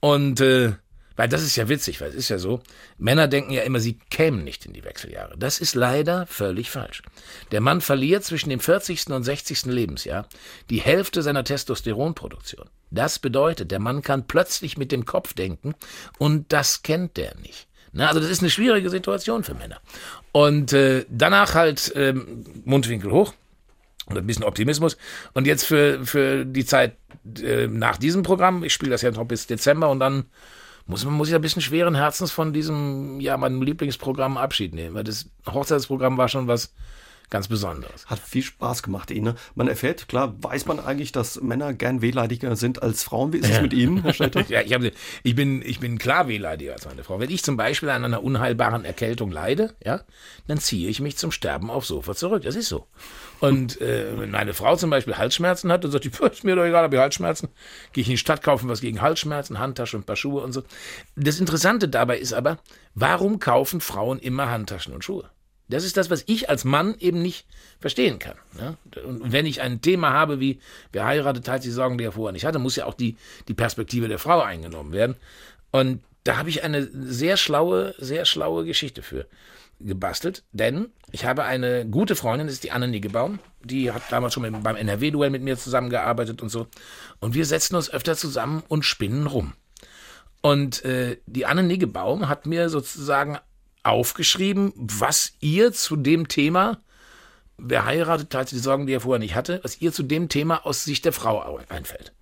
Und äh, weil das ist ja witzig, weil es ist ja so, Männer denken ja immer, sie kämen nicht in die Wechseljahre. Das ist leider völlig falsch. Der Mann verliert zwischen dem 40. und 60. Lebensjahr die Hälfte seiner Testosteronproduktion. Das bedeutet, der Mann kann plötzlich mit dem Kopf denken und das kennt der nicht. Na, also das ist eine schwierige Situation für Männer. Und äh, danach halt ähm, Mundwinkel hoch und ein bisschen Optimismus. Und jetzt für, für die Zeit äh, nach diesem Programm, ich spiele das ja noch bis Dezember und dann muss man muss ich ein bisschen schweren Herzens von diesem, ja, meinem Lieblingsprogramm Abschied nehmen, weil das Hochzeitsprogramm war schon was ganz Besonderes. Hat viel Spaß gemacht, Ihnen. Man erfährt, klar, weiß man eigentlich, dass Männer gern wehleidiger sind als Frauen. Wie ist es ja. mit Ihnen, Herr Stelter? (laughs) ja, ich, hab, ich, bin, ich bin klar wehleidiger als meine Frau. Wenn ich zum Beispiel an einer unheilbaren Erkältung leide, ja, dann ziehe ich mich zum Sterben aufs Sofa zurück. Das ist so. Und äh, wenn meine Frau zum Beispiel Halsschmerzen hat, dann sagt die, (laughs) ist mir doch egal, habe ich Halsschmerzen. Gehe ich in die Stadt, kaufen was gegen Halsschmerzen, Handtasche und ein paar Schuhe und so. Das Interessante dabei ist aber, warum kaufen Frauen immer Handtaschen und Schuhe? Das ist das, was ich als Mann eben nicht verstehen kann. Ja? Und wenn ich ein Thema habe wie, wer heiratet, teilt die Sorgen, die er vorher nicht hatte, muss ja auch die, die Perspektive der Frau eingenommen werden. Und da habe ich eine sehr schlaue, sehr schlaue Geschichte für gebastelt, denn ich habe eine gute Freundin, das ist die Anne Niggebaum, die hat damals schon beim NRW-Duell mit mir zusammengearbeitet und so. Und wir setzen uns öfter zusammen und spinnen rum. Und äh, die Anne Niggebaum hat mir sozusagen aufgeschrieben, was ihr zu dem Thema, wer heiratet, teilt die Sorgen, die er vorher nicht hatte, was ihr zu dem Thema aus Sicht der Frau einfällt.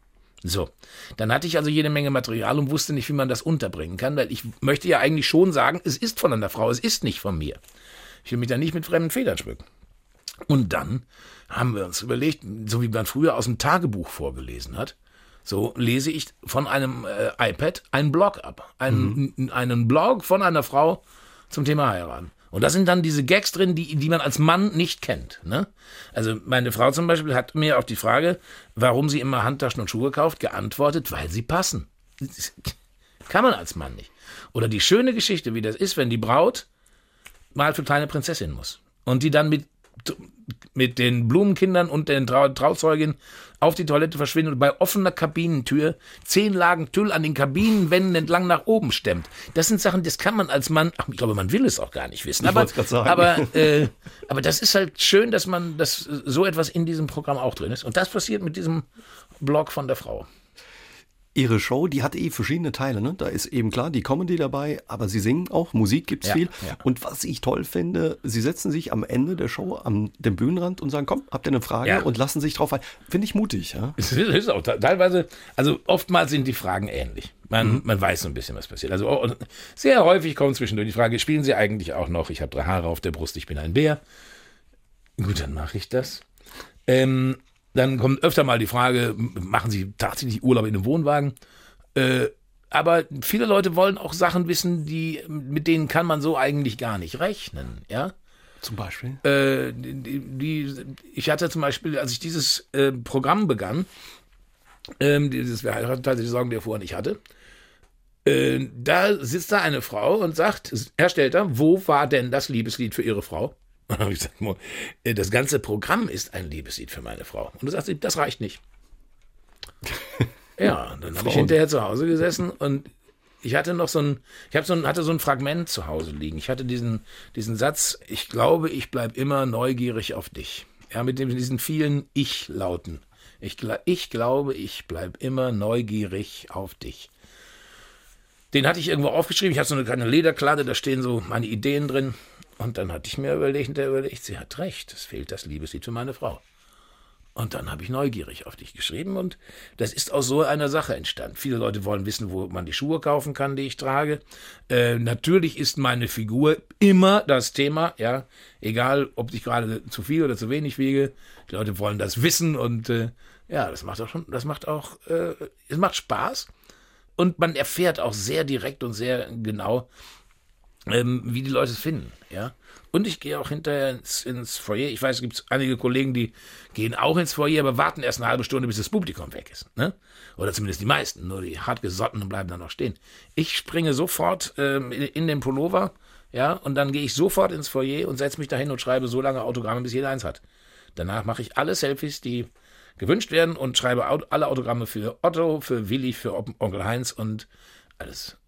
So, dann hatte ich also jede Menge Material und wusste nicht, wie man das unterbringen kann, weil ich möchte ja eigentlich schon sagen, es ist von einer Frau, es ist nicht von mir. Ich will mich da nicht mit fremden Federn schmücken. Und dann haben wir uns überlegt, so wie man früher aus dem Tagebuch vorgelesen hat, so lese ich von einem äh, iPad einen Blog ab. Einen, mhm. einen Blog von einer Frau zum Thema heiraten. Und da sind dann diese Gags drin, die, die man als Mann nicht kennt. Ne? Also meine Frau zum Beispiel hat mir auf die Frage, warum sie immer Handtaschen und Schuhe kauft, geantwortet, weil sie passen. Das (laughs) kann man als Mann nicht. Oder die schöne Geschichte, wie das ist, wenn die Braut mal für kleine Prinzessin muss. Und die dann mit mit den Blumenkindern und den Trau Trauzeugin auf die Toilette verschwindet und bei offener Kabinentür zehn Lagen Tüll an den Kabinenwänden entlang nach oben stemmt. Das sind Sachen, das kann man als Mann, ach, ich glaube, man will es auch gar nicht wissen. Aber, aber, äh, aber das ist halt schön, dass man, dass so etwas in diesem Programm auch drin ist. Und das passiert mit diesem Blog von der Frau. Ihre Show, die hat eh verschiedene Teile. Ne? Da ist eben klar die Comedy dabei, aber Sie singen auch, Musik gibt's ja, viel. Ja. Und was ich toll finde, Sie setzen sich am Ende der Show am dem Bühnenrand und sagen, komm, habt ihr eine Frage? Ja. Und lassen sich drauf ein. Finde ich mutig. Ja? (laughs) Es ist auch teilweise, also oftmals sind die Fragen ähnlich. Man, mhm. man weiß so ein bisschen, was passiert. Also oh, sehr häufig kommt zwischendurch die Frage, spielen Sie eigentlich auch noch, ich habe drei Haare auf der Brust, ich bin ein Bär. Gut, dann mache ich das. Ähm, dann kommt öfter mal die Frage, machen Sie tatsächlich Urlaub in einem Wohnwagen? Äh, aber viele Leute wollen auch Sachen wissen, die, mit denen kann man so eigentlich gar nicht rechnen, ja? Zum Beispiel? Äh, die, die, ich hatte zum Beispiel, als ich dieses äh, Programm begann, ähm, dieses Wer heiratet, die Sorgen, die er vorher nicht hatte, äh, da sitzt da eine Frau und sagt, Herr Stelter, wo war denn das Liebeslied für Ihre Frau? Und (laughs) habe ich gesagt, äh, das ganze Programm ist ein Liebeslied für meine Frau. Und du sagst, das reicht nicht. (laughs) ja, dann habe ich hinterher zu Hause gesessen und ich hatte noch so ein, ich habe so ein, hatte so ein Fragment zu Hause liegen. Ich hatte diesen, diesen Satz, ich glaube, ich bleibe immer neugierig auf dich. Ja, mit dem, diesen vielen Ich-Lauten. Ich, ich glaube, ich bleibe immer neugierig auf dich. Den hatte ich irgendwo aufgeschrieben. Ich habe so eine kleine Lederkladde, da stehen so meine Ideen drin. Und dann hatte ich mir überlegt, der überlegt, sie hat recht, es fehlt das Liebeslied für meine Frau. Und dann habe ich neugierig auf dich geschrieben und das ist aus so einer Sache entstanden. Viele Leute wollen wissen, wo man die Schuhe kaufen kann, die ich trage. Äh, natürlich ist meine Figur immer das Thema, ja, egal ob ich gerade zu viel oder zu wenig wiege. Die Leute wollen das wissen und äh, ja, das macht auch schon, das macht auch, äh, es macht Spaß und man erfährt auch sehr direkt und sehr genau, ähm, wie die Leute es finden, ja. Und ich gehe auch hinterher ins, ins Foyer. Ich weiß, es gibt einige Kollegen, die gehen auch ins Foyer, aber warten erst eine halbe Stunde, bis das Publikum weg ist. Ne? Oder zumindest die meisten. Nur die hartgesottenen bleiben dann noch stehen. Ich springe sofort ähm, in, den Pullover, ja, und dann gehe ich sofort ins Foyer und setze mich dahin und schreibe so lange Autogramme, bis jeder eins hat. Danach mache ich alle Selfies, die gewünscht werden und schreibe alle Autogramme für Otto, für Willi, für Onkel Heinz und alles.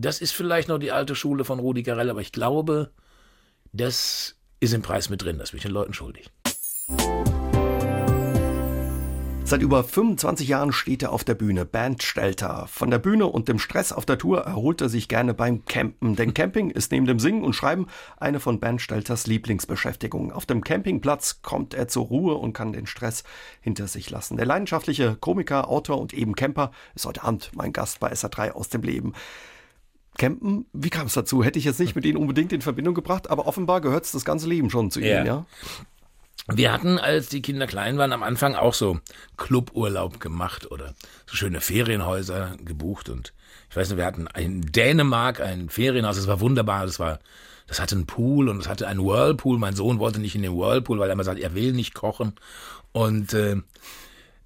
Das ist vielleicht noch die alte Schule von Rudi Carell, aber ich glaube, das ist im Preis mit drin. Das bin ich den Leuten schuldig. Seit über 25 Jahren steht er auf der Bühne, Bandstelter. Von der Bühne und dem Stress auf der Tour erholt er sich gerne beim Campen. Denn Camping ist neben dem Singen und Schreiben eine von Bandstelters Lieblingsbeschäftigungen. Auf dem Campingplatz kommt er zur Ruhe und kann den Stress hinter sich lassen. Der leidenschaftliche Komiker, Autor und eben Camper ist heute Abend mein Gast bei SA3 aus dem Leben. Campen, wie kam es dazu? Hätte ich jetzt nicht mit Ihnen unbedingt in Verbindung gebracht, aber offenbar gehört es das ganze Leben schon zu Ihnen, ja? Wir hatten, als die Kinder klein waren, am Anfang auch so Cluburlaub gemacht oder so schöne Ferienhäuser gebucht und ich weiß nicht, wir hatten in Dänemark ein Ferienhaus, das war wunderbar, das war, das hatte einen Pool und es hatte einen Whirlpool. Mein Sohn wollte nicht in den Whirlpool, weil er immer sagt, er will nicht kochen und äh,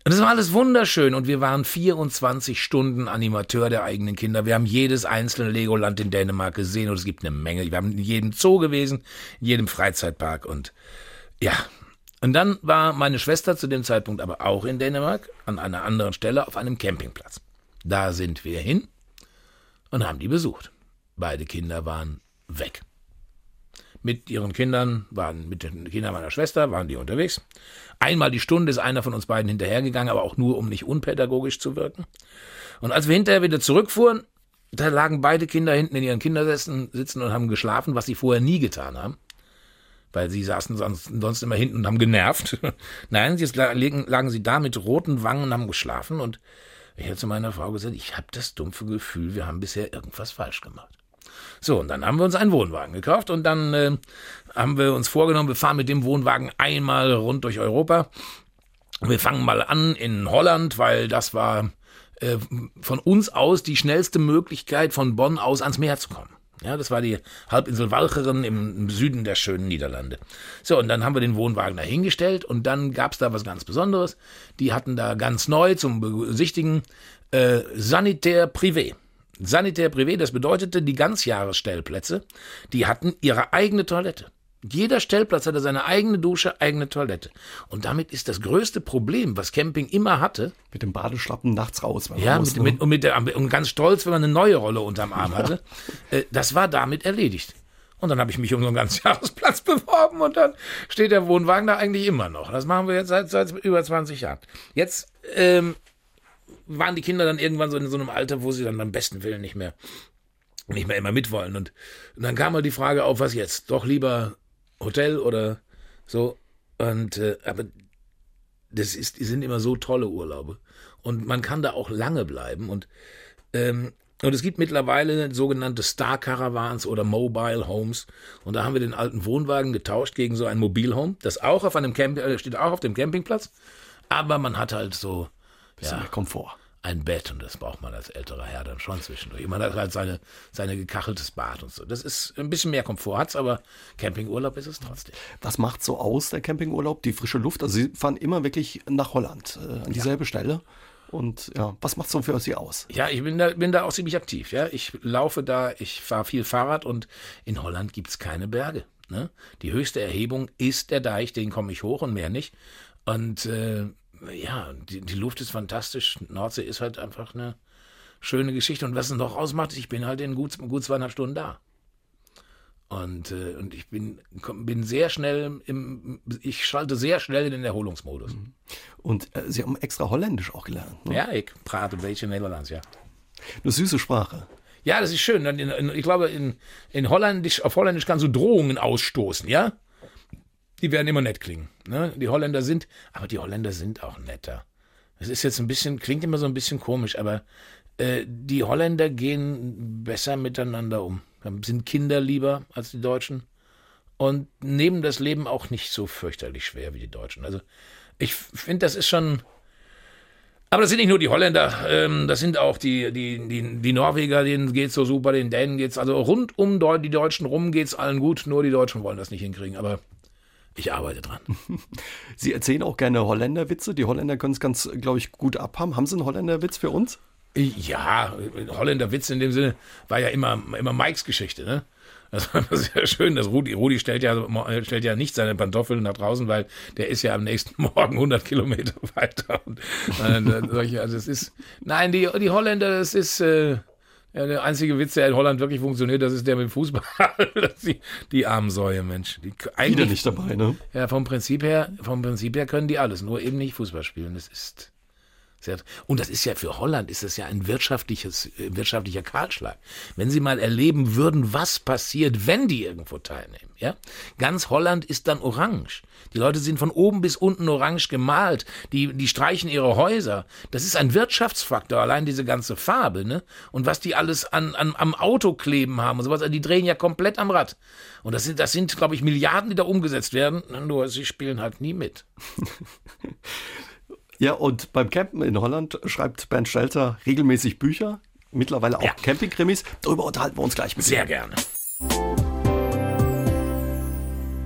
Und es war alles wunderschön und wir waren 24 Stunden Animateur der eigenen Kinder. Wir haben jedes einzelne Legoland in Dänemark gesehen und es gibt eine Menge. Wir haben in jedem Zoo gewesen, in jedem Freizeitpark und ja. Und dann war meine Schwester zu dem Zeitpunkt aber auch in Dänemark an einer anderen Stelle auf einem Campingplatz. Da sind wir hin und haben die besucht. Beide Kinder waren weg mit ihren Kindern, waren mit den Kindern meiner Schwester, waren die unterwegs. Einmal die Stunde ist einer von uns beiden hinterhergegangen, aber auch nur, um nicht unpädagogisch zu wirken. Und als wir hinterher wieder zurückfuhren, da lagen beide Kinder hinten in ihren Kindersesseln sitzen und haben geschlafen, was sie vorher nie getan haben. Weil sie saßen sonst, sonst immer hinten und haben genervt. (laughs) Nein, jetzt lagen, lagen sie da mit roten Wangen und haben geschlafen. Und ich habe zu meiner Frau gesagt, ich habe das dumpfe Gefühl, wir haben bisher irgendwas falsch gemacht. So, und dann haben wir uns einen Wohnwagen gekauft und dann äh, haben wir uns vorgenommen, wir fahren mit dem Wohnwagen einmal rund durch Europa. Wir fangen mal an in Holland, weil das war äh, von uns aus die schnellste Möglichkeit, von Bonn aus ans Meer zu kommen. Ja, das war die Halbinsel Walcheren im, Süden der schönen Niederlande. So, und dann haben wir den Wohnwagen da hingestellt und dann gab's da was ganz Besonderes. Die hatten da ganz neu zum Besichtigen äh, Sanitär Privé. Sanitär Privé, das bedeutete, die Ganzjahresstellplätze, die hatten ihre eigene Toilette. Jeder Stellplatz hatte seine eigene Dusche, eigene Toilette. Und damit ist das größte Problem, was Camping immer hatte. Mit dem Badeschlappen nachts raus. ja, muss, mit, mit, und, mit der, und ganz stolz, wenn man eine neue Rolle unterm Arm hatte. Ja. Äh, das war damit erledigt. Und dann habe ich mich um so einen Ganzjahresplatz (laughs) beworben und dann steht der Wohnwagen da eigentlich immer noch. Das machen wir jetzt seit, seit über 20 Jahren. Jetzt ähm, waren die Kinder dann irgendwann so in so einem Alter, wo sie dann am besten Willen nicht mehr, nicht mehr immer mitwollen. Und, und dann kam mal die Frage auf, was jetzt? Doch lieber Hotel oder so. Und äh, aber das ist, die sind immer so tolle Urlaube. Und man kann da auch lange bleiben. Und, ähm, und es gibt mittlerweile sogenannte Star Caravans oder Mobile Homes. Und da haben wir den alten Wohnwagen getauscht gegen so ein Mobilhome, das auch auf einem Camp äh, steht auch auf dem Campingplatz. Aber man hat halt so bisschen ja, mehr Komfort. Ein Bett und das braucht man als älterer Herr dann schon zwischendurch. Man hat halt seine, seine gekacheltes Bad und so. Das ist ein bisschen mehr Komfort, hat's, aber Campingurlaub ist es trotzdem. Was macht so aus, der Campingurlaub? Die frische Luft? Also Sie fahren immer wirklich nach Holland, äh, an dieselbe ja. Stelle. Und ja, was macht so für Sie aus? Ja, ich bin da, bin da auch ziemlich aktiv. Ja, ich laufe da, ich fahre viel Fahrrad und in Holland gibt es keine Berge. Ne? Die höchste Erhebung ist der Deich, den komme ich hoch und mehr nicht. Und äh, ja, die, die Luft ist fantastisch. Nordsee ist halt einfach eine schöne Geschichte. Und was es noch ausmacht, ich bin halt in gut, gut zweieinhalb Stunden da. Und, äh, und ich bin, bin sehr schnell im, ich schalte sehr schnell in den Erholungsmodus. Mhm. Und äh, Sie haben extra Holländisch auch gelernt. Ne? Ja, ich prate bisschen Niederlands, ja. Eine süße Sprache. Ja, das ist schön. Ich glaube, in, in Holländisch, auf Holländisch kannst du Drohungen ausstoßen, ja? Die werden immer nett klingen. Ne? Die Holländer sind, aber die Holländer sind auch netter. Es ist jetzt ein bisschen, klingt immer so ein bisschen komisch, aber äh, die Holländer gehen besser miteinander um, sind kinderlieber als die Deutschen und nehmen das Leben auch nicht so fürchterlich schwer wie die Deutschen. Also ich finde, das ist schon. Aber das sind nicht nur die Holländer, ähm, das sind auch die, die, die, die Norweger, denen geht's so super, den Dänen geht's, also rund um die Deutschen rum geht's allen gut, nur die Deutschen wollen das nicht hinkriegen. Aber ich arbeite dran. (laughs) Sie erzählen auch gerne Holländerwitze. Die Holländer können es ganz, glaube ich, gut abhaben. Haben Sie einen Holländerwitz für uns? Ja, Holländerwitz in dem Sinne war ja immer, immer Mikes Geschichte, ne? Das war sehr schön, dass Rudi, Rudi stellt ja, stellt ja nicht seine Pantoffeln nach draußen, weil der ist ja am nächsten (laughs) Morgen 100 Kilometer weiter. Und, äh, solche, also es ist, nein, die, die Holländer, das ist, äh, ja, der einzige Witz, der in Holland wirklich funktioniert, das ist der mit dem Fußball. (laughs) die, die armen Säue, Mensch. Die, Wieder nicht dabei, ne? Ja, vom Prinzip her, vom Prinzip her können die alles, nur eben nicht Fußball spielen. Das ist und das ist ja für Holland ist das ja ein wirtschaftliches, äh, wirtschaftlicher Kahlschlag. Wenn Sie mal erleben würden, was passiert, wenn die irgendwo teilnehmen, ja? Ganz Holland ist dann orange. Die Leute sind von oben bis unten orange gemalt. Die, die streichen ihre Häuser. Das ist ein Wirtschaftsfaktor, allein diese ganze Farbe, ne? Und was die alles an, an, am Auto kleben haben und sowas, die drehen ja komplett am Rad. Und das sind, das sind, glaube ich, Milliarden, die da umgesetzt werden. Nur sie spielen halt nie mit. (laughs) Ja, und beim Campen in Holland schreibt Bernd Stelter regelmäßig Bücher, mittlerweile auch ja. Campingkrimis. Darüber unterhalten wir uns gleich mit Sehr gerne.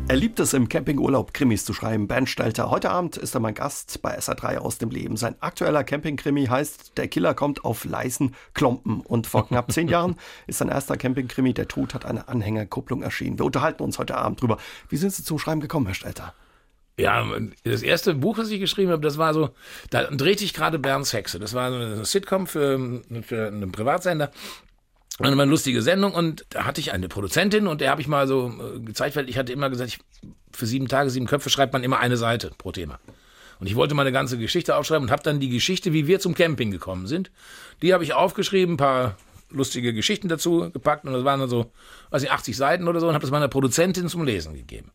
Er liebt es im Campingurlaub Krimis zu schreiben. Ben Stelter. Heute Abend ist er mein Gast bei SA3 aus dem Leben. Sein aktueller Campingkrimi heißt Der Killer kommt auf leisen Klompen. Und vor (laughs) knapp zehn Jahren ist sein erster Campingkrimi Der Tod hat eine Anhängerkupplung erschienen. Wir unterhalten uns heute Abend drüber. Wie sind Sie zum Schreiben gekommen, Herr Stelter? Ja, das erste Buch, das ich geschrieben habe, das war so, da drehte ich gerade Bernds Hexe. Das war so eine Sitcom für, für einen Privatsender. Und eine lustige Sendung und da hatte ich eine Produzentin und der habe ich mal so äh, gezeigt, weil ich hatte immer gesagt, ich, für sieben Tage, sieben Köpfe schreibt man immer eine Seite pro Thema. Und ich wollte meine ganze Geschichte aufschreiben und habe dann die Geschichte, wie wir zum Camping gekommen sind, die habe ich aufgeschrieben, ein paar lustige Geschichten dazu gepackt und das waren dann so, weiß ich, 80 Seiten oder so und habe das meiner Produzentin zum Lesen gegeben.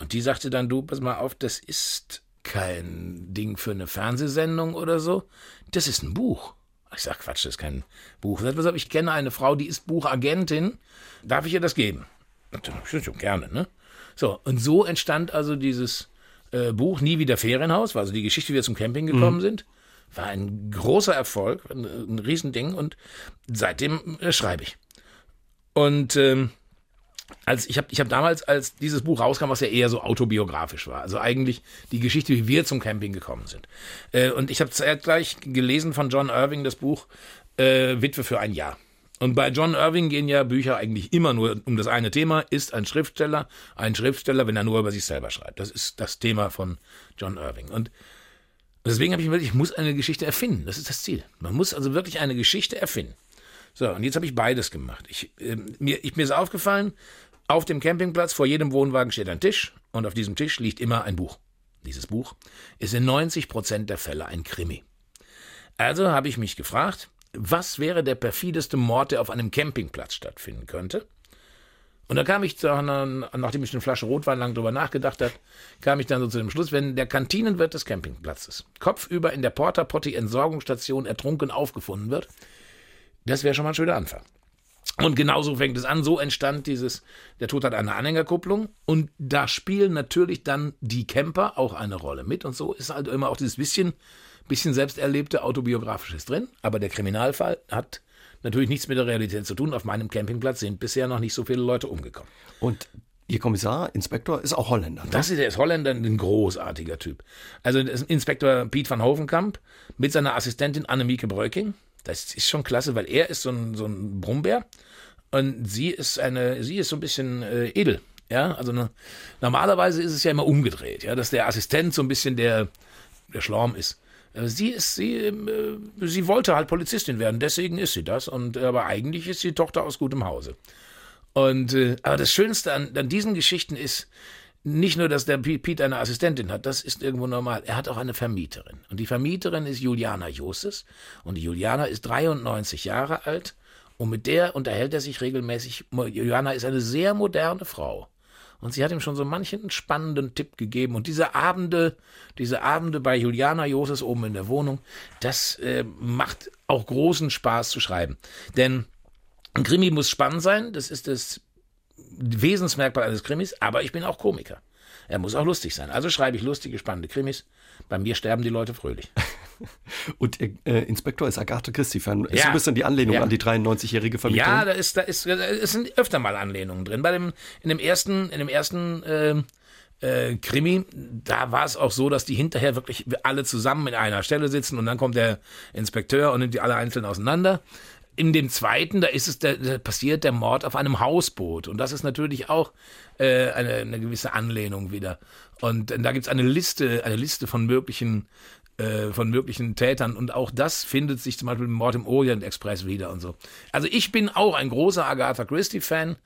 Und die sagte dann, du, pass mal auf, das ist kein Ding für eine Fernsehsendung oder so, das ist ein Buch. Ich sag, Quatsch, das ist kein Buch. Ich kenne eine Frau, die ist Buchagentin. Darf ich ihr das geben? Natürlich, schon gerne, ne? So, und so entstand also dieses äh, Buch Nie wieder Ferienhaus, war also die Geschichte, wie wir zum Camping gekommen mhm. sind. War ein großer Erfolg, ein, ein Riesending und seitdem äh, schreibe ich. Und ähm, als ich habe ich hab damals, als dieses Buch rauskam, was ja eher so autobiografisch war, also eigentlich die Geschichte, wie wir zum Camping gekommen sind. Äh, und ich habe gleich gelesen von John Irving das Buch äh, Witwe für ein Jahr. Und bei John Irving gehen ja Bücher eigentlich immer nur um das eine Thema. Ist ein Schriftsteller ein Schriftsteller, wenn er nur über sich selber schreibt? Das ist das Thema von John Irving. Und deswegen habe ich mir gedacht, ich muss eine Geschichte erfinden. Das ist das Ziel. Man muss also wirklich eine Geschichte erfinden. So, und jetzt habe ich beides gemacht. Ich, äh, mir, ich, mir ist aufgefallen, auf dem Campingplatz vor jedem Wohnwagen steht ein Tisch und auf diesem Tisch liegt immer ein Buch. Dieses Buch ist in 90 Prozent der Fälle ein Krimi. Also habe ich mich gefragt, was wäre der perfideste Mord, der auf einem Campingplatz stattfinden könnte? Und da kam ich, zu, nachdem ich eine Flasche Rotwein lang drüber nachgedacht habe, kam ich dann so zu dem Schluss, wenn der Kantinenwirt des Campingplatzes kopfüber in der Porta Potty Entsorgungsstation ertrunken aufgefunden wird, das wäre schon mal ein schöner Anfang. Und genauso fängt es an. So entstand dieses, der Tod hat eine Anhängerkupplung. Und da spielen natürlich dann die Camper auch eine Rolle mit. Und so ist halt immer auch dieses bisschen, bisschen selbsterlebte autobiografisches drin. Aber der Kriminalfall hat natürlich nichts mit der Realität zu tun. Auf meinem Campingplatz sind bisher noch nicht so viele Leute umgekommen. Und Ihr Kommissar, Inspektor, ist auch Holländer. Ne? Das ist, der ist Holländer, ein großartiger Typ. Also Inspektor Piet van Hovenkamp mit seiner Assistentin Annemieke Breuking. Das ist schon klasse, weil er ist so ein, so ein Brummbär und sie ist eine, sie ist so ein bisschen äh, edel. Ja, also ne, normalerweise ist es ja immer umgedreht, ja, dass der Assistent so ein bisschen der, der Schlaum ist. Äh, sie ist, sie, äh, sie wollte halt Polizistin werden, deswegen ist sie das. Und aber eigentlich ist sie Tochter aus gutem Hause. Und äh, aber das Schönste an, an diesen Geschichten ist, nicht nur, dass der Pete eine Assistentin hat, das ist irgendwo normal. Er hat auch eine Vermieterin. Und die Vermieterin ist Juliana Joses. Und die Juliana ist 93 Jahre alt. Und mit der unterhält er sich regelmäßig. Juliana ist eine sehr moderne Frau. Und sie hat ihm schon so manchen spannenden Tipp gegeben. Und diese Abende, diese Abende bei Juliana Joses oben in der Wohnung, das äh, macht auch großen Spaß zu schreiben. Denn ein Krimi muss spannend sein. Das ist das Wesensmerkmal eines Krimis, aber ich bin auch Komiker. Er muss auch lustig sein. Also schreibe ich lustige, spannende Krimis. Bei mir sterben die Leute fröhlich. (laughs) Und Ihr äh, Inspektor ist Agathe Christie-Fan. Ist ja. ein bisschen die Anlehnung ja. an die 93-jährige Vermieterin? Ja, da ist, da ist, es sind öfter mal Anlehnungen drin. Bei dem, in dem ersten, in dem ersten äh, äh, Krimi, da war es auch so, dass die hinterher wirklich alle zusammen in einer Stelle sitzen und dann kommt der Inspekteur und nimmt die alle einzeln auseinander in dem zweiten, da ist es, da, passiert der Mord auf einem Hausboot. Und das ist natürlich auch äh, eine, eine gewisse Anlehnung wieder. Und äh, da gibt es eine Liste, eine Liste von möglichen äh, von möglichen Tätern und auch das findet sich zum Beispiel im Mord im Orient Express wieder und so. Also ich bin auch ein großer Agatha Christie Fan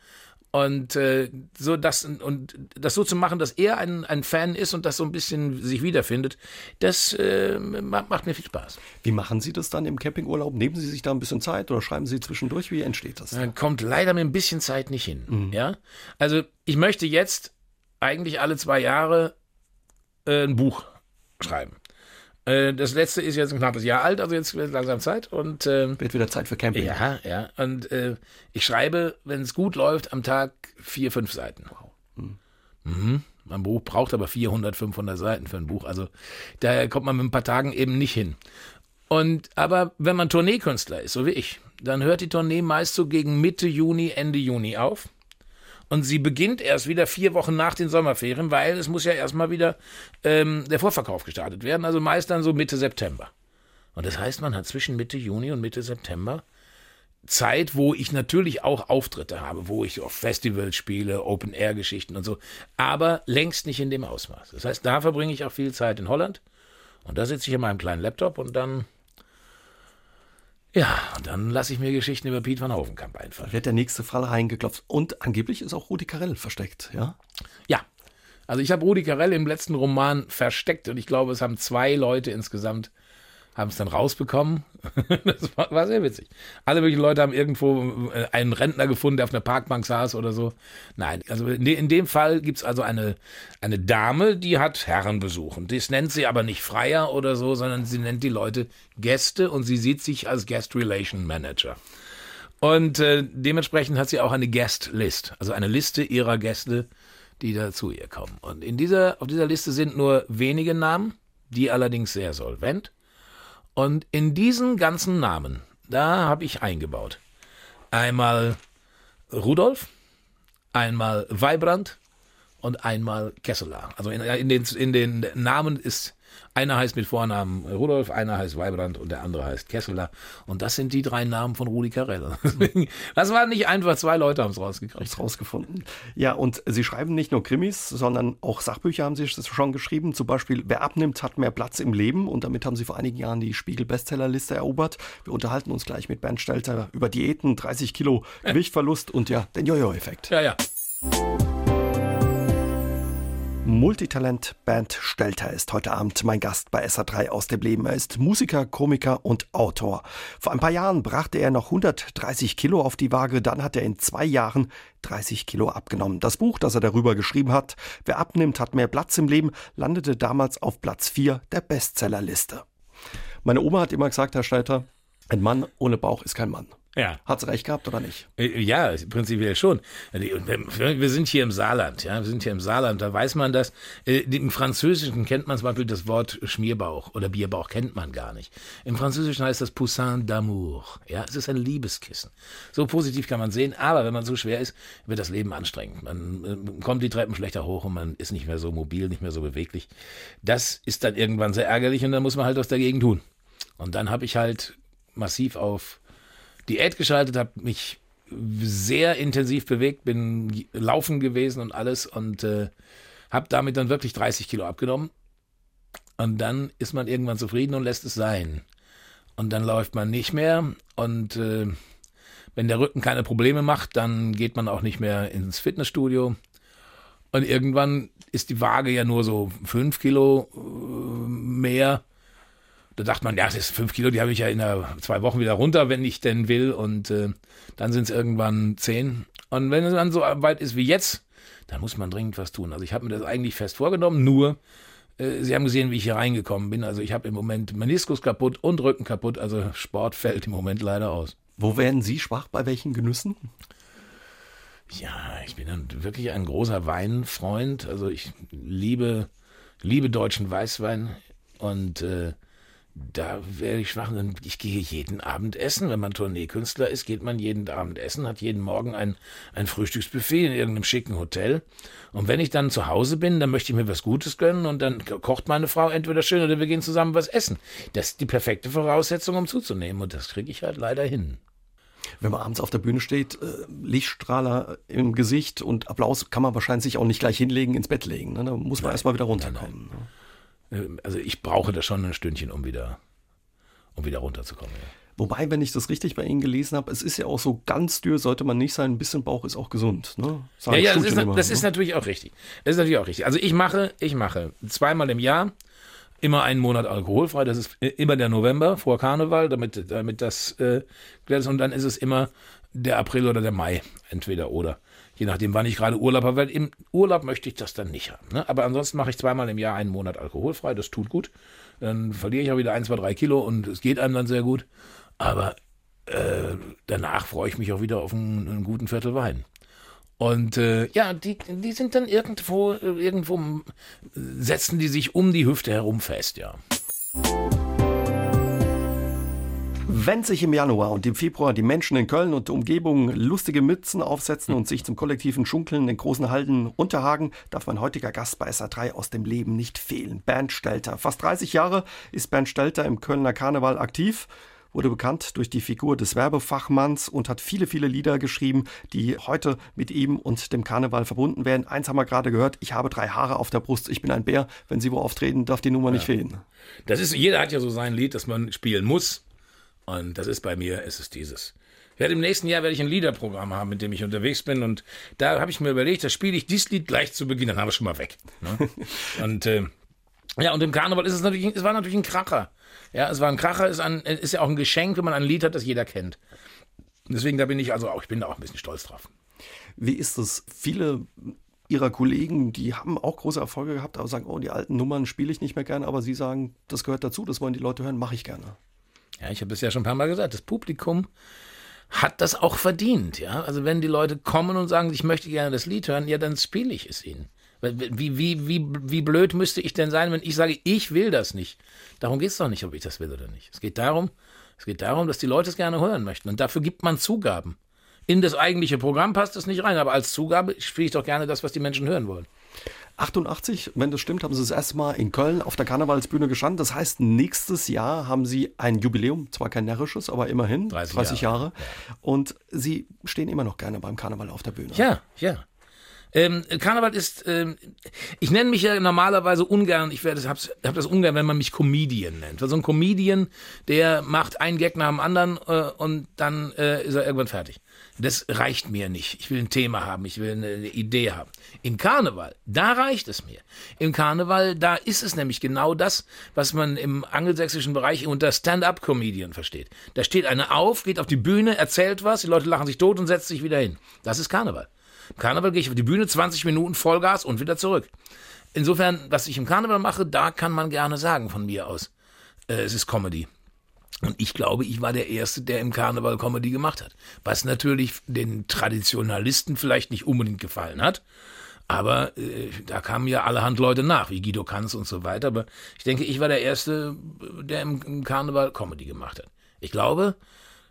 und äh, so das und das so zu machen, dass er ein, ein Fan ist und das so ein bisschen sich wiederfindet, das äh, macht mir viel Spaß. Wie machen Sie das dann im Campingurlaub? Nehmen Sie sich da ein bisschen Zeit oder schreiben Sie zwischendurch? Wie entsteht das? Dann kommt leider mit ein bisschen Zeit nicht hin. Mhm. Ja, also ich möchte jetzt eigentlich alle zwei Jahre äh, ein Buch schreiben. Äh, das letzte ist jetzt ein knappes Jahr alt, also jetzt wird langsam Zeit und äh, wird wieder Zeit für Camping. Ja, ja. Und äh, ich schreibe, wenn es gut läuft, am Tag vier, fünf Seiten. Wow. Mhm. Mhm. Mein Buch braucht aber 400, 500 Seiten für ein Buch. Also da kommt man mit ein paar Tagen eben nicht hin. Und aber wenn man Tourneekünstler ist, so wie ich, dann hört die Tournee meist so gegen Mitte Juni, Ende Juni auf. Und sie beginnt erst wieder vier Wochen nach den Sommerferien, weil es muss ja erstmal wieder ähm, der Vorverkauf gestartet werden. Also meist dann so Mitte September. Und das heißt, man hat zwischen Mitte Juni und Mitte September Zeit, wo ich natürlich auch Auftritte habe, wo ich auf Festivals spiele, Open-Air-Geschichten und so, aber längst nicht in dem Ausmaß. Das heißt, da verbringe ich auch viel Zeit in Holland und da sitze ich in meinem kleinen Laptop und dann, ja, und dann lasse ich mir Geschichten über Piet van Hovenkamp einfallen. Wird der nächste Fall reingeklopft und angeblich ist auch Rudi Carell versteckt, ja? Ja. Also ich habe Rudi Carell im letzten Roman versteckt und ich glaube, es haben zwei Leute insgesamt haben es dann rausbekommen. (laughs) das war, war, sehr witzig. Alle möglichen Leute haben irgendwo äh, einen Rentner gefunden, der auf einer Parkbank saß oder so. Nein, also in, dem Fall gibt es also eine, eine Dame, die hat Herrenbesuch. Und das nennt sie aber nicht Freier oder so, sondern sie nennt die Leute Gäste und sie sieht sich als Guest Relation Manager. Und äh, dementsprechend hat sie auch eine Guest List, also eine Liste ihrer Gäste, die da zu ihr kommen. Und in dieser, auf dieser Liste sind nur wenige Namen, die allerdings sehr solvent und in diesen ganzen Namen, da habe ich eingebaut. Einmal Rudolf, einmal Weibrand und einmal Kesseler. Also in, in, den, in den Namen ist einer heißt mit Vornamen Rudolf, einer heißt Weibrand und der andere heißt Kesseler. Und das sind die drei Namen von Rudi Carell. (laughs) das war nicht einfach, zwei Leute haben es rausgekriegt. rausgefunden. Ja, und Sie schreiben nicht nur Krimis, sondern auch Sachbücher haben Sie schon geschrieben. Zum Beispiel, wer abnimmt, hat mehr Platz im Leben. Und damit haben Sie vor einigen Jahren die Spiegel-Bestsellerliste erobert. Wir unterhalten uns gleich mit Bernd Stelter über Diäten, 30 Kilo Gewichtverlust und ja, den Jojo-Effekt. Ja, ja. Multitalent Band Stelter ist heute Abend mein Gast bei SA3 aus dem Leben. Er ist Musiker, Komiker und Autor. Vor ein paar Jahren brachte er noch 130 Kilo auf die Waage, dann hat er in zwei Jahren 30 Kilo abgenommen. Das Buch, das er darüber geschrieben hat, Wer abnimmt, hat mehr Platz im Leben, landete damals auf Platz 4 der Bestsellerliste. Meine Oma hat immer gesagt, Herr Stelter, ein Mann ohne Bauch ist kein Mann. Ja. Hat sie recht gehabt oder nicht? Äh, ja, prinzipiell schon. Wir sind hier im Saarland, ja, wir sind hier im Saarland, da weiß man das. Äh, Im Französischen kennt man zum Beispiel das Wort Schmierbauch oder Bierbauch kennt man gar nicht. Im Französischen heißt das Poussin d'amour. Ja, es ist ein Liebeskissen. So positiv kann man sehen, aber wenn man so schwer ist, wird das Leben anstrengend. Man äh, kommt die Treppen schlechter hoch und man ist nicht mehr so mobil, nicht mehr so beweglich. Das ist dann irgendwann sehr ärgerlich und dann muss man halt was dagegen tun. Und dann habe ich halt massiv auf Diät geschaltet, habe mich sehr intensiv bewegt, bin laufen gewesen und alles und äh, habe damit dann wirklich 30 Kilo abgenommen. Und dann ist man irgendwann zufrieden und lässt es sein. Und dann läuft man nicht mehr und äh, wenn der Rücken keine Probleme macht, dann geht man auch nicht mehr ins Fitnessstudio. Und irgendwann ist die Waage ja nur so fünf Kilo äh, mehr. Da dachte man, ja, das ist fünf Kilo, die habe ich ja in zwei Wochen wieder runter, wenn ich denn will. Und äh, dann sind es irgendwann zehn. Und wenn es dann so weit ist wie jetzt, dann muss man dringend was tun. Also ich habe mir das eigentlich fest vorgenommen, nur äh, Sie haben gesehen, wie ich hier reingekommen bin. Also ich habe im Moment Meniskus kaputt und Rücken kaputt. Also Sport fällt im Moment leider aus. Wo werden Sie schwach bei welchen Genüssen? Ja, ich bin dann wirklich ein großer Weinfreund. Also ich liebe, liebe deutschen Weißwein und äh, da werde ich schwach. Ich gehe jeden Abend essen. Wenn man Tourneekünstler ist, geht man jeden Abend essen, hat jeden Morgen ein, ein Frühstücksbuffet in irgendeinem schicken Hotel. Und wenn ich dann zu Hause bin, dann möchte ich mir was Gutes gönnen und dann kocht meine Frau entweder schön oder wir gehen zusammen was essen. Das ist die perfekte Voraussetzung, um zuzunehmen. Und das kriege ich halt leider hin. Wenn man abends auf der Bühne steht, äh, Lichtstrahler im Gesicht und Applaus kann man wahrscheinlich sich auch nicht gleich hinlegen, ins Bett legen. Ne? Da muss man erstmal wieder runterkommen. Nein, nein. Ne? also ich brauche da schon ein Stündchen, um wieder, um wieder runterzukommen. Ja. Wobei, wenn ich das richtig bei Ihnen gelesen habe, es ist ja auch so ganz dürr, sollte man nicht sein. Ein bisschen Bauch ist auch gesund. Ne? Ja, ja, das, ist, immer, das ne? ist, natürlich auch richtig. Das ist natürlich auch richtig. Also ich mache, ich mache zweimal im Jahr immer einen Monat alkoholfrei. Das ist immer der November vor Karneval, damit, damit das äh, und dann ist es immer der April oder der Mai, entweder oder je nachdem, wann ich gerade Urlaub habe, weil im Urlaub möchte ich das dann nicht haben. Ne? Aber ansonsten mache ich zweimal im Jahr einen Monat alkoholfrei, das tut gut. Dann verliere ich auch wieder ein, zwei, drei Kilo und es geht einem dann sehr gut. Aber äh, danach freue ich mich auch wieder auf einen, einen guten Viertel Wein. Und äh, ja, die, die sind dann irgendwo, irgendwo setzen die sich um die Hüfte herum fest, ja. Wenn sich im Januar und im Februar die Menschen in Köln und Umgebung lustige Mützen aufsetzen und sich zum kollektiven Schunkeln in großen Halden unterhagen, darf mein heutiger Gast bei SA3 aus dem Leben nicht fehlen. Bernd Stelter. Fast 30 Jahre ist Bernd Stelter im Kölner Karneval aktiv wurde bekannt durch die Figur des Werbefachmanns und hat viele, viele Lieder geschrieben, die heute mit ihm und dem Karneval verbunden werden. Eins haben wir gerade gehört, ich habe drei Haare auf der Brust, ich bin ein Bär. Wenn Sie wo auftreten, darf die Nummer ja. nicht fehlen. Das ist, jeder hat ja so sein Lied, das man spielen muss. Und das ist bei mir, ist es dieses. Ich werde im nächsten Jahr werde ich ein Liederprogramm haben, mit dem ich unterwegs bin. Und da habe ich mir überlegt, da spiele ich dieses Lied gleich zu Beginn, dann haben wir es schon mal weg. Ne? (laughs) und äh, ja, und im Karneval ist es natürlich, es war natürlich ein Kracher. Ja, es war ein Kracher, ist, ein, ist ja auch ein Geschenk, wenn man ein Lied hat, das jeder kennt. Deswegen, da bin ich also auch, ich bin da auch ein bisschen stolz drauf. Wie ist es? Viele Ihrer Kollegen, die haben auch große Erfolge gehabt, aber sagen, oh, die alten Nummern spiele ich nicht mehr gerne, aber Sie sagen, das gehört dazu, das wollen die Leute hören, mache ich gerne. Ja, ich habe es ja schon ein paar Mal gesagt, das Publikum hat das auch verdient, ja. Also wenn die Leute kommen und sagen, ich möchte gerne das Lied hören, ja, dann spiele ich es ihnen. Wie, wie, wie, wie blöd müsste ich denn sein, wenn ich sage, ich will das nicht? Darum geht es doch nicht, ob ich das will oder nicht. Es geht darum, es geht darum, dass die Leute es gerne hören möchten. Und dafür gibt man Zugaben. In das eigentliche Programm passt das nicht rein, aber als Zugabe spiele ich doch gerne das, was die Menschen hören wollen. 88, wenn das stimmt, haben Sie das erste Mal in Köln auf der Karnevalsbühne gestanden. Das heißt, nächstes Jahr haben Sie ein Jubiläum, zwar kein närrisches, aber immerhin 30, 30 Jahre. Jahre. Und Sie stehen immer noch gerne beim Karneval auf der Bühne. Ja, ja. Ähm, Karneval ist, ähm, ich nenne mich ja normalerweise ungern, ich werde, hab, hab das ungern, wenn man mich Comedian nennt. Weil so ein Comedian, der macht einen Gag nach dem anderen äh, und dann äh, ist er irgendwann fertig. Das reicht mir nicht. Ich will ein Thema haben, ich will eine Idee haben. Im Karneval, da reicht es mir. Im Karneval, da ist es nämlich genau das, was man im angelsächsischen Bereich unter Stand-up-Comedian versteht. Da steht einer auf, geht auf die Bühne, erzählt was, die Leute lachen sich tot und setzt sich wieder hin. Das ist Karneval. Im Karneval gehe ich auf die Bühne, 20 Minuten Vollgas und wieder zurück. Insofern, was ich im Karneval mache, da kann man gerne sagen von mir aus. Äh, es ist Comedy. Und ich glaube, ich war der Erste, der im Karneval Comedy gemacht hat. Was natürlich den Traditionalisten vielleicht nicht unbedingt gefallen hat. Aber äh, da kamen ja allerhand Leute nach, wie Guido Kanz und so weiter. Aber ich denke, ich war der Erste, der im, im Karneval Comedy gemacht hat. Ich glaube,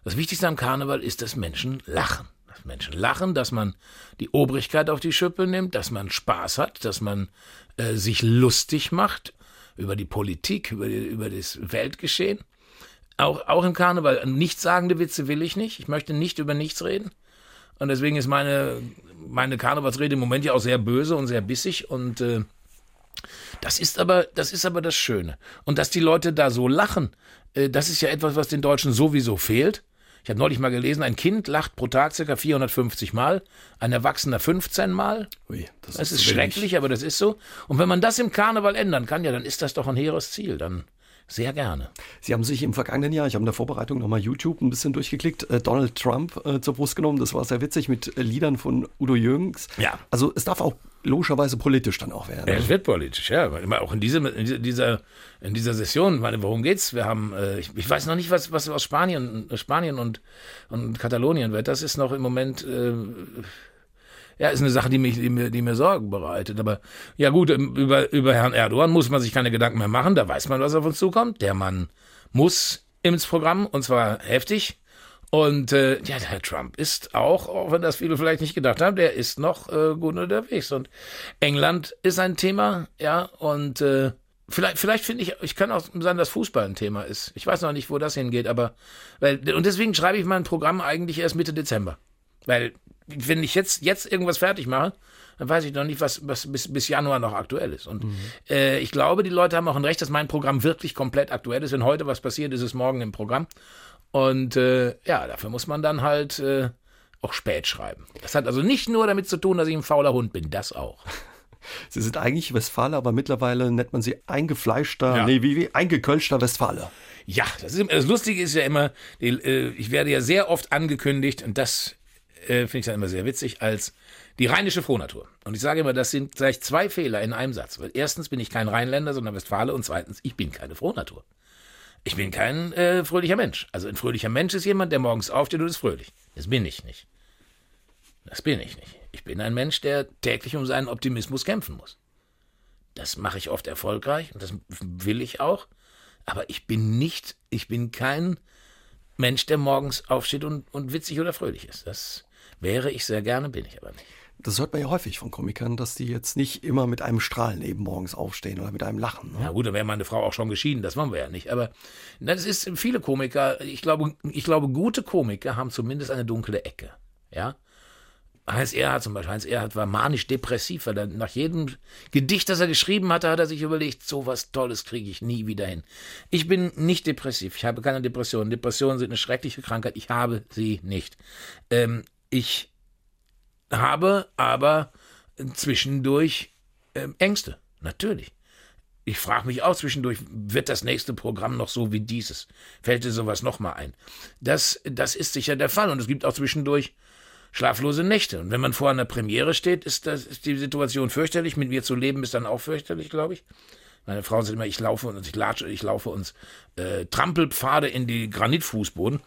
das Wichtigste am Karneval ist, dass Menschen lachen dass Menschen lachen, dass man die Obrigkeit auf die Schippe nimmt, dass man Spaß hat, dass man äh, sich lustig macht über die Politik, über, die, über das Weltgeschehen. Auch, auch im Karneval. Nichtssagende Witze will ich nicht. Ich möchte nicht über nichts reden. Und deswegen ist meine, meine Karnevalsrede im Moment ja auch sehr böse und sehr bissig. Und äh, das ist aber, das ist aber das Schöne. Und dass die Leute da so lachen, äh, das ist ja etwas, was den Deutschen sowieso fehlt. Ich habe neulich mal gelesen, ein Kind lacht pro Tag ca. 450 Mal, ein Erwachsener 15 Mal. Ui, das, das ist, ist schrecklich, aber das ist so. Und wenn man das im Karneval ändern kann, ja, dann ist das doch ein hehres Ziel. Dann sehr gerne. Sie haben sich im vergangenen Jahr, ich habe in der Vorbereitung nochmal YouTube ein bisschen durchgeklickt, äh, Donald Trump äh, zur Brust genommen. Das war sehr witzig mit äh, Liedern von Udo Jürgens. Ja. Also es darf auch logischerweise politisch dann auch werden. Ja, es wird politisch, ja. Auch in, diesem, in dieser, in dieser Session, meine, worum geht's? Wir haben, äh, ich, ich, weiß noch nicht, was, was aus Spanien, Spanien und, und Katalonien wird. Das ist noch im Moment, äh, ja, ist eine Sache, die, mich, die, mir, die mir Sorgen bereitet. Aber ja gut, ähm, über, über Herrn Erdogan muss man sich keine Gedanken mehr machen. Da weiß man, was auf uns zukommt. Der Mann muss ins Programm und zwar heftig. Und äh, ja, der Herr Trump ist auch, auch wenn das viele vielleicht nicht gedacht haben, der ist noch äh, gut unterwegs. Und England ist ein Thema, ja, und äh, vielleicht, vielleicht finde ich, ich kann auch sagen, dass Fußball ein Thema ist. Ich weiß noch nicht, wo das hingeht, aber weil, und deswegen schreibe ich mein Programm eigentlich erst Mitte Dezember. Weil, wenn ich jetzt, jetzt irgendwas fertig mache, dann weiß ich noch nicht, was, was bis, bis Januar noch aktuell ist. Und mhm. äh, ich glaube, die Leute haben auch ein Recht, dass mein Programm wirklich komplett aktuell ist. Wenn heute was passiert, ist es morgen im Programm. Und äh, ja, dafür muss man dann halt äh, auch spät schreiben. Das hat also nicht nur damit zu tun, dass ich ein fauler Hund bin, das auch. (laughs) Sie sind eigentlich Westfaler, aber mittlerweile nennt man sie eingefleischter, ja. nee, wie, wie eingekölschter Westfaler. Ja, das, ist, das Lustige ist ja immer, die, äh, ich werde ja sehr oft angekündigt und das äh, finde ich dann immer sehr witzig, als die rheinische Frohnatur. Und ich sage immer, das sind gleich zwei Fehler in einem Satz. Weil erstens bin ich kein Rheinländer, sondern Westfale und zweitens, ich bin keine Frohnatur. Ich bin kein äh, fröhlicher Mensch. Also ein fröhlicher Mensch ist jemand, der morgens aufsteht und ist fröhlich. Das bin ich nicht. Das bin ich nicht. Ich bin ein Mensch, der täglich um seinen Optimismus kämpfen muss. Das mache ich oft erfolgreich und das will ich auch. Aber ich bin nicht, ich bin kein Mensch, der morgens aufsteht und, und witzig oder fröhlich ist. Das wäre ich sehr gerne, bin ich aber nicht. Das hört man ja häufig von Komikern, dass die jetzt nicht immer mit einem Strahlen eben morgens aufstehen oder mit einem Lachen. Ne? Ja gut, dann wäre meine Frau auch schon geschieden, das wollen wir ja nicht. Aber das ist viele Komiker, ich glaube, ich glaube, gute Komiker haben zumindest eine dunkle Ecke. Ja. Heinz Erhardt zum Beispiel. Heinz Erhardt war manisch-depressiv, weil er nach jedem Gedicht, das er geschrieben hatte, hat er sich überlegt, so was Tolles kriege ich nie wieder hin. Ich bin nicht depressiv. Ich habe keine Depressionen. Depressionen sind eine schreckliche Krankheit. Ich habe sie nicht. Ähm, ich habe aber zwischendurch ähm, Ängste. Natürlich. Ich frage mich auch zwischendurch, wird das nächste Programm noch so wie dieses? Fällt dir sowas nochmal ein? Das, das ist sicher der Fall. Und es gibt auch zwischendurch schlaflose Nächte. Und wenn man vor einer Premiere steht, ist, das, ist die Situation fürchterlich. Mit mir zu leben ist dann auch fürchterlich, glaube ich. Meine Frauen sind immer, ich laufe und ich latsche, ich laufe uns äh, Trampelpfade in die Granitfußboden.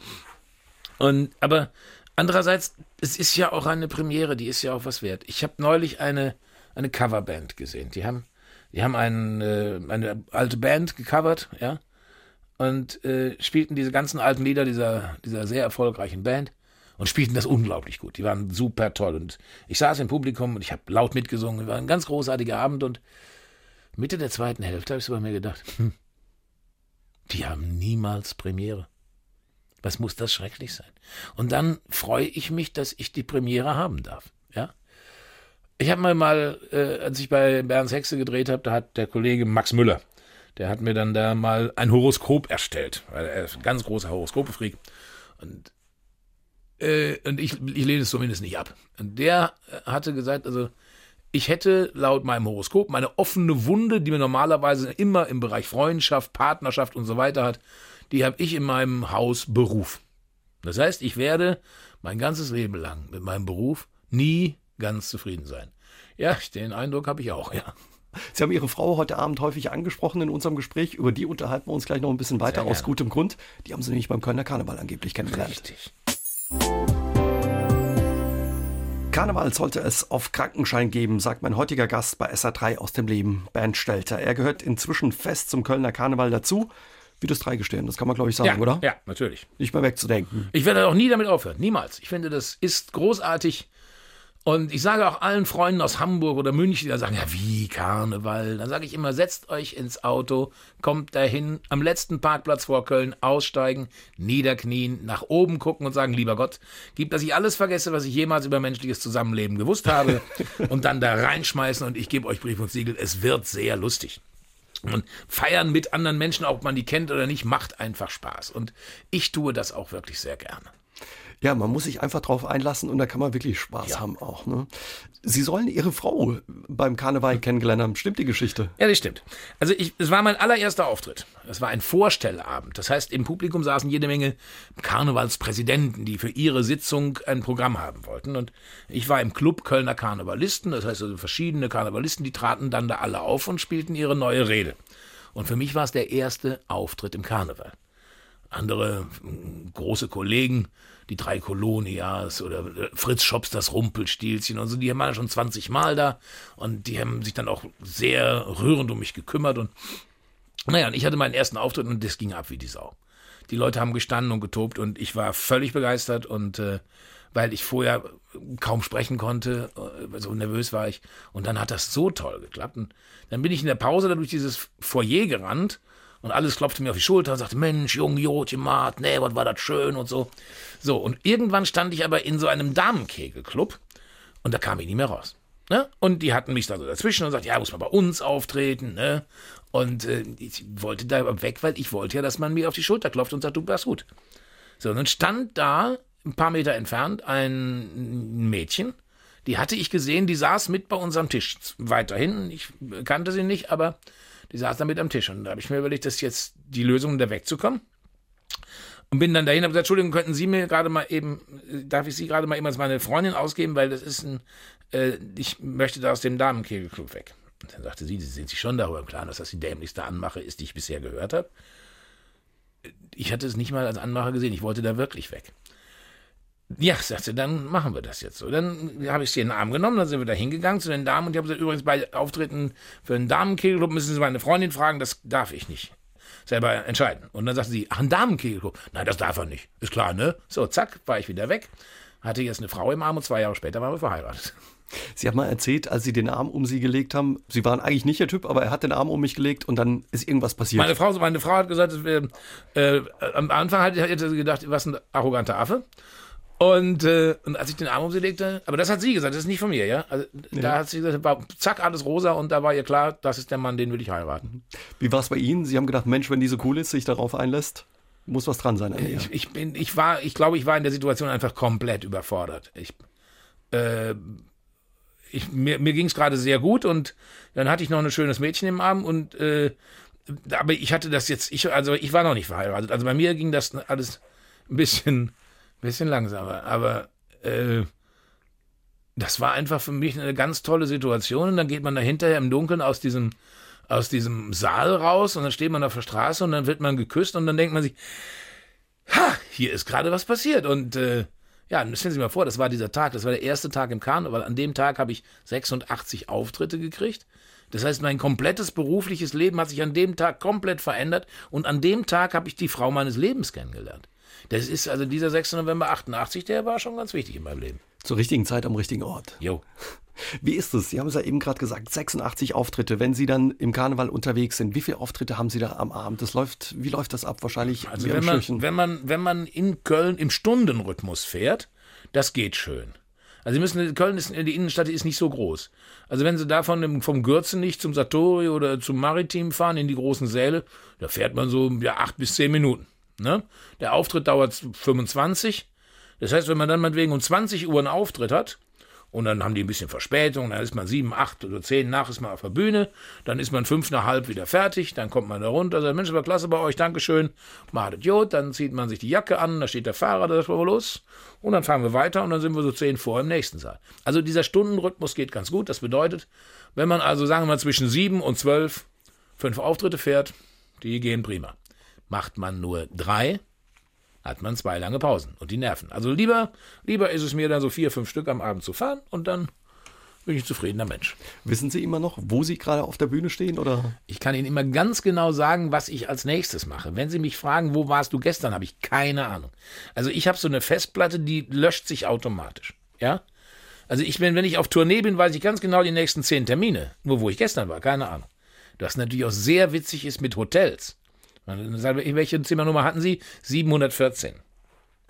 Und aber andererseits, es ist ja auch eine Premiere, die ist ja auch was wert. Ich habe neulich eine eine Coverband gesehen. Die haben die haben einen, äh, eine alte Band gecovert, ja, und äh, spielten diese ganzen alten Lieder dieser dieser sehr erfolgreichen Band und spielten das unglaublich gut. Die waren super toll. Und ich saß im Publikum und ich habe laut mitgesungen. War ein ganz großartiger Abend und Mitte der zweiten Hälfte habe ich so bei mir gedacht, hm, die haben niemals Premiere. Was muss das schrecklich sein? Und dann freue ich mich, dass ich die Premiere haben darf. Ja? Ich habe mal, mal äh, als ich bei Berns Hexe gedreht habe, da hat der Kollege Max Müller, der hat mir dann da mal ein Horoskop erstellt, weil er ist ein ganz großer Horoskopefreak. Und äh, und ich, ich lehne es zumindest nicht ab. Und der äh, hatte gesagt, also ich hätte laut meinem Horoskop meine offene Wunde, die man normalerweise immer im Bereich Freundschaft, Partnerschaft und so weiter hat, die habe ich in meinem Haus Beruf. Das heißt, ich werde mein ganzes Leben lang mit meinem Beruf nie ganz zufrieden sein. Ja, den Eindruck habe ich auch, ja. Sie haben Ihre Frau heute Abend häufig angesprochen in unserem Gespräch. Über die unterhalten wir uns gleich noch ein bisschen weiter, aus gutem Grund. Die haben Sie nämlich beim Kölner Karneval angeblich kennengelernt. Richtig. Karneval sollte es auf Krankenschein geben, sagt mein heutiger Gast bei SA3 aus dem Leben, Bernd Stelter. Er gehört inzwischen fest zum Kölner Karneval dazu. Wie das Dreigestehen, das kann man glaube ich sagen, ja, oder? Ja, natürlich. Nicht mehr wegzudenken. Ich werde auch nie damit aufhören, niemals. Ich finde, das ist großartig. Und ich sage auch allen Freunden aus Hamburg oder München, die sagen, ja, wie Karneval? Dann sage ich immer, setzt euch ins Auto, kommt dahin, am letzten Parkplatz vor Köln aussteigen, niederknien, nach oben gucken und sagen, lieber Gott, gib, dass ich alles vergesse, was ich jemals über menschliches Zusammenleben gewusst habe (laughs) und dann da reinschmeißen und ich gebe euch Brief und Siegel. Es wird sehr lustig. Und feiern mit anderen Menschen, ob man die kennt oder nicht, macht einfach Spaß. Und ich tue das auch wirklich sehr gerne. Ja, man muss sich einfach drauf einlassen und da kann man wirklich Spaß ja. haben auch. Ne? Sie sollen Ihre Frau beim Karneval kennengelernt haben. Stimmt die Geschichte? Ja, das stimmt. Also ich, es war mein allererster Auftritt. Es war ein Vorstellabend. Das heißt, im Publikum saßen jede Menge Karnevalspräsidenten, die für ihre Sitzung ein Programm haben wollten. Und ich war im Club Kölner Karnevalisten. Das heißt also verschiedene Karnevalisten, die traten dann da alle auf und spielten ihre neue Rede. Und für mich war es der erste Auftritt im Karneval. Andere große Kollegen die drei Kolonias oder äh, Fritz Schops das Rumpelstilzchen und so, die waren schon 20 Mal da und die haben sich dann auch sehr rührend um mich gekümmert und naja, und ich hatte meinen ersten Auftritt und das ging ab wie die Sau. Die Leute haben gestanden und getobt und ich war völlig begeistert und äh, weil ich vorher kaum sprechen konnte, äh, so nervös war ich. Und dann hat das so toll geklappt. Und dann bin ich in der Pause da durch dieses Foyer gerannt und alles klopfte mir auf die Schulter und sagte, Mensch, Junge, Jotje, Mart, nee, was war das schön und so. So, und irgendwann stand ich aber in so einem Damenkegelclub und da kam ich nicht mehr raus. Ne? Und die hatten mich da so dazwischen und sagten, ja, muss man bei uns auftreten. Ne? Und äh, ich wollte da weg, weil ich wollte ja, dass man mir auf die Schulter klopft und sagt, du warst gut. So, und dann stand da, ein paar Meter entfernt, ein Mädchen, die hatte ich gesehen, die saß mit bei unserem Tisch. Weiterhin, ich kannte sie nicht, aber die saß da mit am Tisch. Und da habe ich mir überlegt, das ist jetzt die Lösung, da wegzukommen. Und bin dann dahin und gesagt, Entschuldigung, könnten Sie mir gerade mal eben, darf ich Sie gerade mal eben als meine Freundin ausgeben, weil das ist ein, äh, ich möchte da aus dem Damenkegelclub weg. Und dann sagte sie, Sie sind sich schon darüber im Klaren, dass das die dämlichste Anmache ist, die ich bisher gehört habe. Ich hatte es nicht mal als Anmache gesehen, ich wollte da wirklich weg. Ja, sagte, dann machen wir das jetzt so. Dann habe ich sie in den Arm genommen, dann sind wir da hingegangen zu den Damen und ich habe gesagt, übrigens bei Auftritten für einen Damenkegelclub müssen Sie meine Freundin fragen, das darf ich nicht. Selber entscheiden. Und dann sagte sie, ach, ein Damenkegel. Nein, das darf er nicht. Ist klar, ne? So, zack, war ich wieder weg. Hatte jetzt eine Frau im Arm und zwei Jahre später waren wir verheiratet. Sie haben mal erzählt, als Sie den Arm um Sie gelegt haben, Sie waren eigentlich nicht der Typ, aber er hat den Arm um mich gelegt und dann ist irgendwas passiert. Meine Frau, meine Frau hat gesagt, äh, äh, am Anfang hat, hätte sie gedacht, was ein arroganter Affe. Und, äh, und als ich den Arm um sie legte, aber das hat sie gesagt, das ist nicht von mir, ja. Also, ja. Da hat sie gesagt, war, zack, alles rosa und da war ihr klar, das ist der Mann, den will ich heiraten. Wie war es bei Ihnen? Sie haben gedacht, Mensch, wenn die so cool ist, sich darauf einlässt, muss was dran sein. Ich, ich, bin, ich war, ich glaube, ich war in der Situation einfach komplett überfordert. Ich, äh, ich, mir, mir ging es gerade sehr gut und dann hatte ich noch ein schönes Mädchen im Arm und äh, aber ich hatte das jetzt, ich, also ich war noch nicht verheiratet. Also bei mir ging das alles ein bisschen Bisschen langsamer, aber äh, das war einfach für mich eine ganz tolle Situation. Und dann geht man da hinterher im Dunkeln aus diesem, aus diesem Saal raus und dann steht man auf der Straße und dann wird man geküsst und dann denkt man sich, ha, hier ist gerade was passiert. Und äh, ja, stellen Sie sich mal vor, das war dieser Tag, das war der erste Tag im Karneval. An dem Tag habe ich 86 Auftritte gekriegt. Das heißt, mein komplettes berufliches Leben hat sich an dem Tag komplett verändert und an dem Tag habe ich die Frau meines Lebens kennengelernt. Das ist also dieser 6. November 88, der war schon ganz wichtig in meinem Leben. Zur richtigen Zeit am richtigen Ort. Jo. (laughs) Wie ist es? Sie haben es ja eben gerade gesagt, 86 Auftritte. Wenn Sie dann im Karneval unterwegs sind, wie viele Auftritte haben Sie da am Abend? Das läuft, wie läuft das ab? Wahrscheinlich also wenn man, wenn man, wenn man in Köln im Stundenrhythmus fährt, das geht schön. Also Sie müssen, Köln ist, die Innenstadt ist nicht so groß. Also wenn Sie davon vom Gürzenich zum Satori oder zum Maritim fahren, in die großen Säle, da fährt man so ja, acht bis zehn Minuten. Ne? Der Auftritt dauert 25. Das heißt, wenn man dann meinetwegen um 20 Uhr einen Auftritt hat, und dann haben die ein bisschen Verspätung, dann ist man sieben, acht oder zehn nach, ist man auf der Bühne, dann ist man fünf nach halb wieder fertig, dann kommt man da runter, sagt, Mensch, war klasse bei euch, Dankeschön, macht Jod, dann zieht man sich die Jacke an, da steht der Fahrer, da ist wir los, und dann fahren wir weiter und dann sind wir so zehn vor im nächsten Saal. Also dieser Stundenrhythmus geht ganz gut, das bedeutet, wenn man also, sagen wir mal, zwischen sieben und zwölf fünf Auftritte fährt, die gehen prima. Macht man nur drei, hat man zwei lange Pausen und die nerven. Also lieber, lieber ist es mir dann so vier, fünf Stück am Abend zu fahren und dann bin ich ein zufriedener Mensch. Wissen Sie immer noch, wo Sie gerade auf der Bühne stehen? Oder? Ich kann Ihnen immer ganz genau sagen, was ich als nächstes mache. Wenn Sie mich fragen, wo warst du gestern, habe ich keine Ahnung. Also ich habe so eine Festplatte, die löscht sich automatisch. Ja? Also ich bin, wenn ich auf Tournee bin, weiß ich ganz genau die nächsten zehn Termine. Nur wo ich gestern war, keine Ahnung. Das natürlich auch sehr witzig ist mit Hotels. Welche Zimmernummer hatten Sie? 714.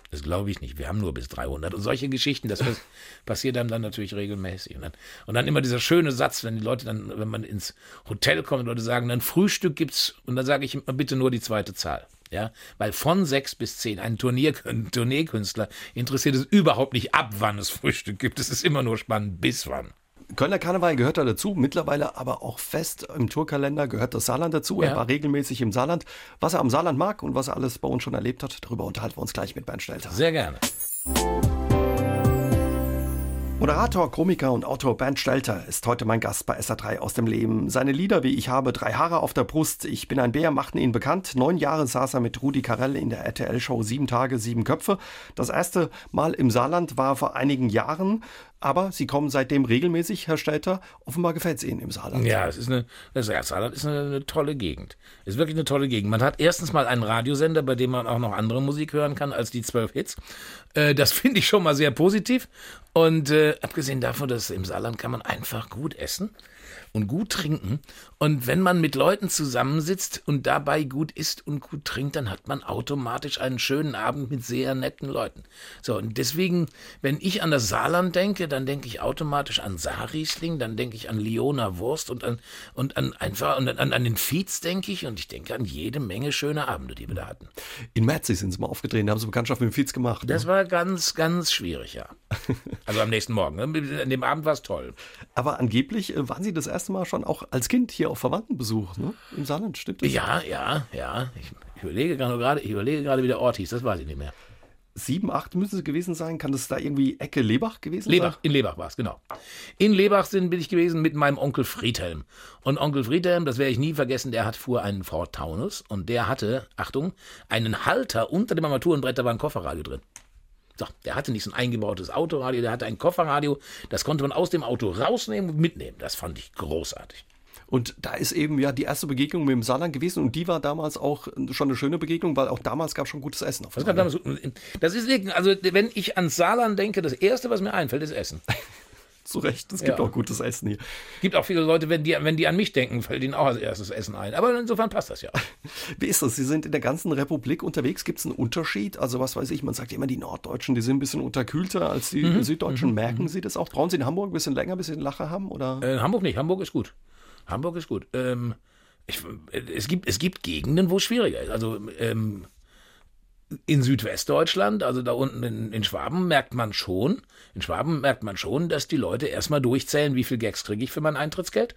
Das glaube ich nicht. Wir haben nur bis 300. Und solche Geschichten, das (laughs) passiert einem dann natürlich regelmäßig. Und dann, und dann, immer dieser schöne Satz, wenn die Leute dann, wenn man ins Hotel kommt, Leute sagen, dann Frühstück gibt's, und dann sage ich bitte nur die zweite Zahl. Ja, weil von sechs bis zehn, ein, Turnier, ein Tourneekünstler interessiert es überhaupt nicht ab, wann es Frühstück gibt. Es ist immer nur spannend, bis wann. Kölner Karneval gehört da dazu, mittlerweile aber auch fest im Tourkalender gehört das Saarland dazu. Ja. Er war regelmäßig im Saarland. Was er am Saarland mag und was er alles bei uns schon erlebt hat, darüber unterhalten wir uns gleich mit Bernd Stelter. Sehr gerne. Moderator, Komiker und Autor Bernd Stelter ist heute mein Gast bei SA3 aus dem Leben. Seine Lieder wie Ich habe drei Haare auf der Brust, Ich bin ein Bär machten ihn bekannt. Neun Jahre saß er mit Rudi Carell in der RTL-Show Sieben Tage, Sieben Köpfe. Das erste Mal im Saarland war vor einigen Jahren. Aber Sie kommen seitdem regelmäßig, Herr Stelter. Offenbar gefällt es Ihnen im Saarland. Ja, es ist eine, das Saarland ist eine, eine, tolle Gegend. Es ist wirklich eine tolle Gegend. Man hat erstens mal einen Radiosender, bei dem man auch noch andere Musik hören kann als die zwölf Hits. Äh, das (laughs) finde ich schon mal sehr positiv. Und äh, abgesehen davon, dass im Saarland kann man einfach gut essen und gut trinken. Und wenn man mit Leuten zusammensitzt und dabei gut isst und gut trinkt, dann hat man automatisch einen schönen Abend mit sehr netten Leuten. So, und deswegen, wenn ich an das Saarland denke, dann denke ich automatisch an Saarriesling, dann denke ich an Liona Wurst und an, und an einfach, und an, an den Fietz denke ich und ich denke an jede Menge schöne Abende, die wir da hatten. In Merzig sind sie mal aufgetreten, da haben sie Bekanntschaft mit dem Fietz gemacht. Das ne? war ganz, ganz schwierig, ja. (laughs) Also am nächsten Morgen. Ne? An dem Abend war es toll. Aber angeblich äh, waren Sie das erste Mal schon auch als Kind hier auf Verwandtenbesuch ne? im Saarland, stimmt das? Ja, ja, ja. Ich, ich überlege gerade, ich überlege gerade, wie der Ort hieß, das weiß ich nicht mehr. Sieben, acht müssen es gewesen sein. Kann das da irgendwie Ecke Lebach gewesen Lebach, sein? In Lebach war es, genau. In Lebach sind, bin ich gewesen mit meinem Onkel Friedhelm. Und Onkel Friedhelm, das werde ich nie vergessen, der hat fuhr einen Ford Taunus und der hatte, Achtung, einen Halter unter dem Armaturenbrett, da war ein Kofferradio drin. So, der hatte nicht so ein eingebautes Autoradio, der hatte ein Kofferradio. Das konnte man aus dem Auto rausnehmen und mitnehmen. Das fand ich großartig. Und da ist eben ja die erste Begegnung mit dem Saarland gewesen und die war damals auch schon eine schöne Begegnung, weil auch damals gab es schon gutes Essen. Auf das, damals, das ist, also wenn ich ans Saarland denke, das erste, was mir einfällt, ist Essen. (laughs) Zu Recht, es gibt ja. auch gutes Essen hier. Gibt auch viele Leute, wenn die, wenn die an mich denken, fällt ihnen auch als erstes Essen ein. Aber insofern passt das ja. (laughs) Wie ist das? Sie sind in der ganzen Republik unterwegs. Gibt es einen Unterschied? Also was weiß ich, man sagt immer, die Norddeutschen, die sind ein bisschen unterkühlter als die mhm. Süddeutschen. Mhm. Merken mhm. Sie das auch? Brauchen Sie in Hamburg ein bisschen länger, bis Sie einen Lacher haben? Oder? Äh, Hamburg nicht, Hamburg ist gut. Hamburg ist gut. Ähm, ich, es, gibt, es gibt Gegenden, wo es schwieriger ist. Also ähm, in Südwestdeutschland, also da unten in, in, Schwaben, merkt man schon, in Schwaben merkt man schon, dass die Leute erstmal durchzählen, wie viel Gags kriege ich für mein Eintrittsgeld.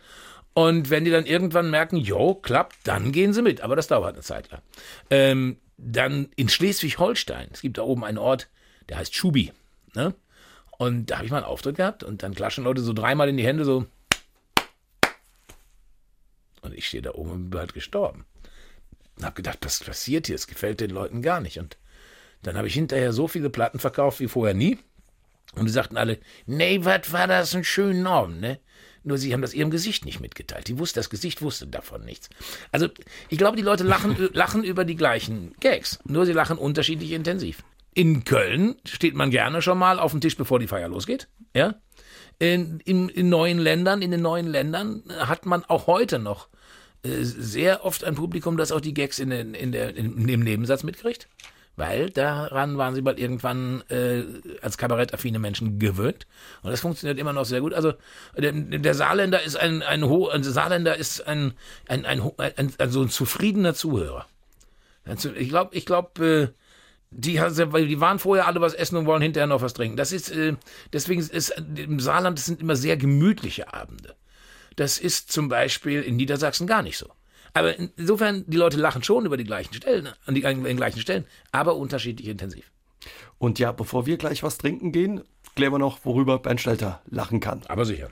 Und wenn die dann irgendwann merken, jo, klappt, dann gehen sie mit. Aber das dauert eine Zeit lang. Ähm, dann in Schleswig-Holstein, es gibt da oben einen Ort, der heißt Schubi. Ne? Und da habe ich mal einen Auftritt gehabt und dann klatschen Leute so dreimal in die Hände so. Und ich stehe da oben und bin halt gestorben. Und habe gedacht, was passiert hier? Es gefällt den Leuten gar nicht. Und dann habe ich hinterher so viele Platten verkauft wie vorher nie. Und die sagten alle, nee, was war das ein schöner Abend, ne? Nur sie haben das ihrem Gesicht nicht mitgeteilt. Die wusste, das Gesicht wusste davon nichts. Also, ich glaube, die Leute lachen, (laughs) lachen über die gleichen Gags. Nur sie lachen unterschiedlich intensiv. In Köln steht man gerne schon mal auf dem Tisch, bevor die Feier losgeht. Ja? In, in, in neuen Ländern, in den neuen Ländern hat man auch heute noch sehr oft ein Publikum, das auch die Gags in, den, in der, in, im Nebensatz mitkriegt. Weil daran waren sie bald irgendwann äh, als kabarettaffine Menschen gewöhnt. Und das funktioniert immer noch sehr gut. Also der, der Saarländer ist ein, ein, ein, ein Saarländer ist ein, ein, ein, ein, also ein zufriedener Zuhörer. Also ich glaube, ich glaube, äh, die, die waren vorher alle was essen und wollen hinterher noch was trinken. Das ist, äh, deswegen ist im Saarland, das sind immer sehr gemütliche Abende. Das ist zum Beispiel in Niedersachsen gar nicht so. Aber insofern, die Leute lachen schon über die gleichen Stellen, an die, an den gleichen Stellen, aber unterschiedlich intensiv. Und ja, bevor wir gleich was trinken gehen, klären wir noch, worüber Bernd Stelter lachen kann. Aber sicher.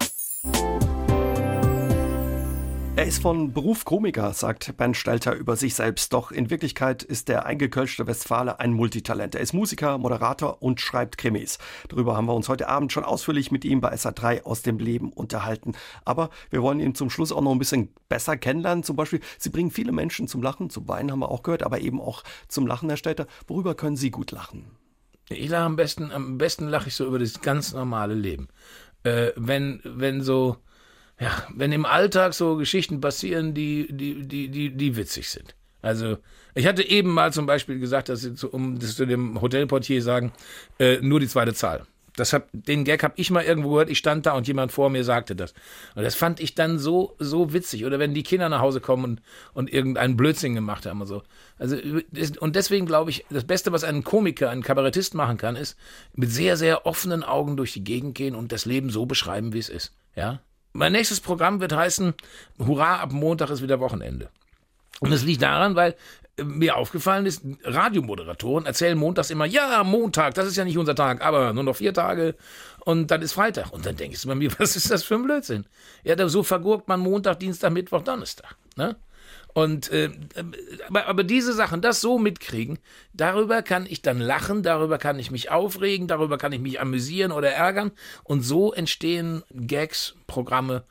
Er ist von Beruf Komiker, sagt Bernd Stelter über sich selbst. Doch in Wirklichkeit ist der eingekölschte Westfale ein Multitalent. Er ist Musiker, Moderator und schreibt Krimis. Darüber haben wir uns heute Abend schon ausführlich mit ihm bei SA3 aus dem Leben unterhalten. Aber wir wollen ihn zum Schluss auch noch ein bisschen besser kennenlernen. Zum Beispiel, Sie bringen viele Menschen zum Lachen, zum Weinen haben wir auch gehört, aber eben auch zum Lachen, Herr Stelter. Worüber können Sie gut lachen? Ich lache am besten, am besten lache ich so über das ganz normale Leben. Äh, wenn, wenn so, ja, wenn im Alltag so Geschichten passieren, die, die, die, die, die witzig sind. Also, ich hatte eben mal zum Beispiel gesagt, dass sie zu, um das zu dem Hotelportier sagen, äh, nur die zweite Zahl. Das hab, den Gag habe ich mal irgendwo gehört. Ich stand da und jemand vor mir sagte das. Und das fand ich dann so, so witzig. Oder wenn die Kinder nach Hause kommen und, und irgendeinen Blödsinn gemacht haben und so. Also, und deswegen glaube ich, das Beste, was ein Komiker, ein Kabarettist machen kann, ist mit sehr, sehr offenen Augen durch die Gegend gehen und das Leben so beschreiben, wie es ist. Ja? Mein nächstes Programm wird heißen, Hurra, ab Montag ist wieder Wochenende. Und das liegt daran, weil äh, mir aufgefallen ist, Radiomoderatoren erzählen montags immer, ja, Montag, das ist ja nicht unser Tag, aber nur noch vier Tage und dann ist Freitag. Und dann denkst du bei mir, (laughs) was ist das für ein Blödsinn? Ja, so vergurkt man Montag, Dienstag, Mittwoch, Donnerstag. Ne? Und äh, aber, aber diese Sachen, das so mitkriegen, darüber kann ich dann lachen, darüber kann ich mich aufregen, darüber kann ich mich amüsieren oder ärgern. Und so entstehen Gags, Programme,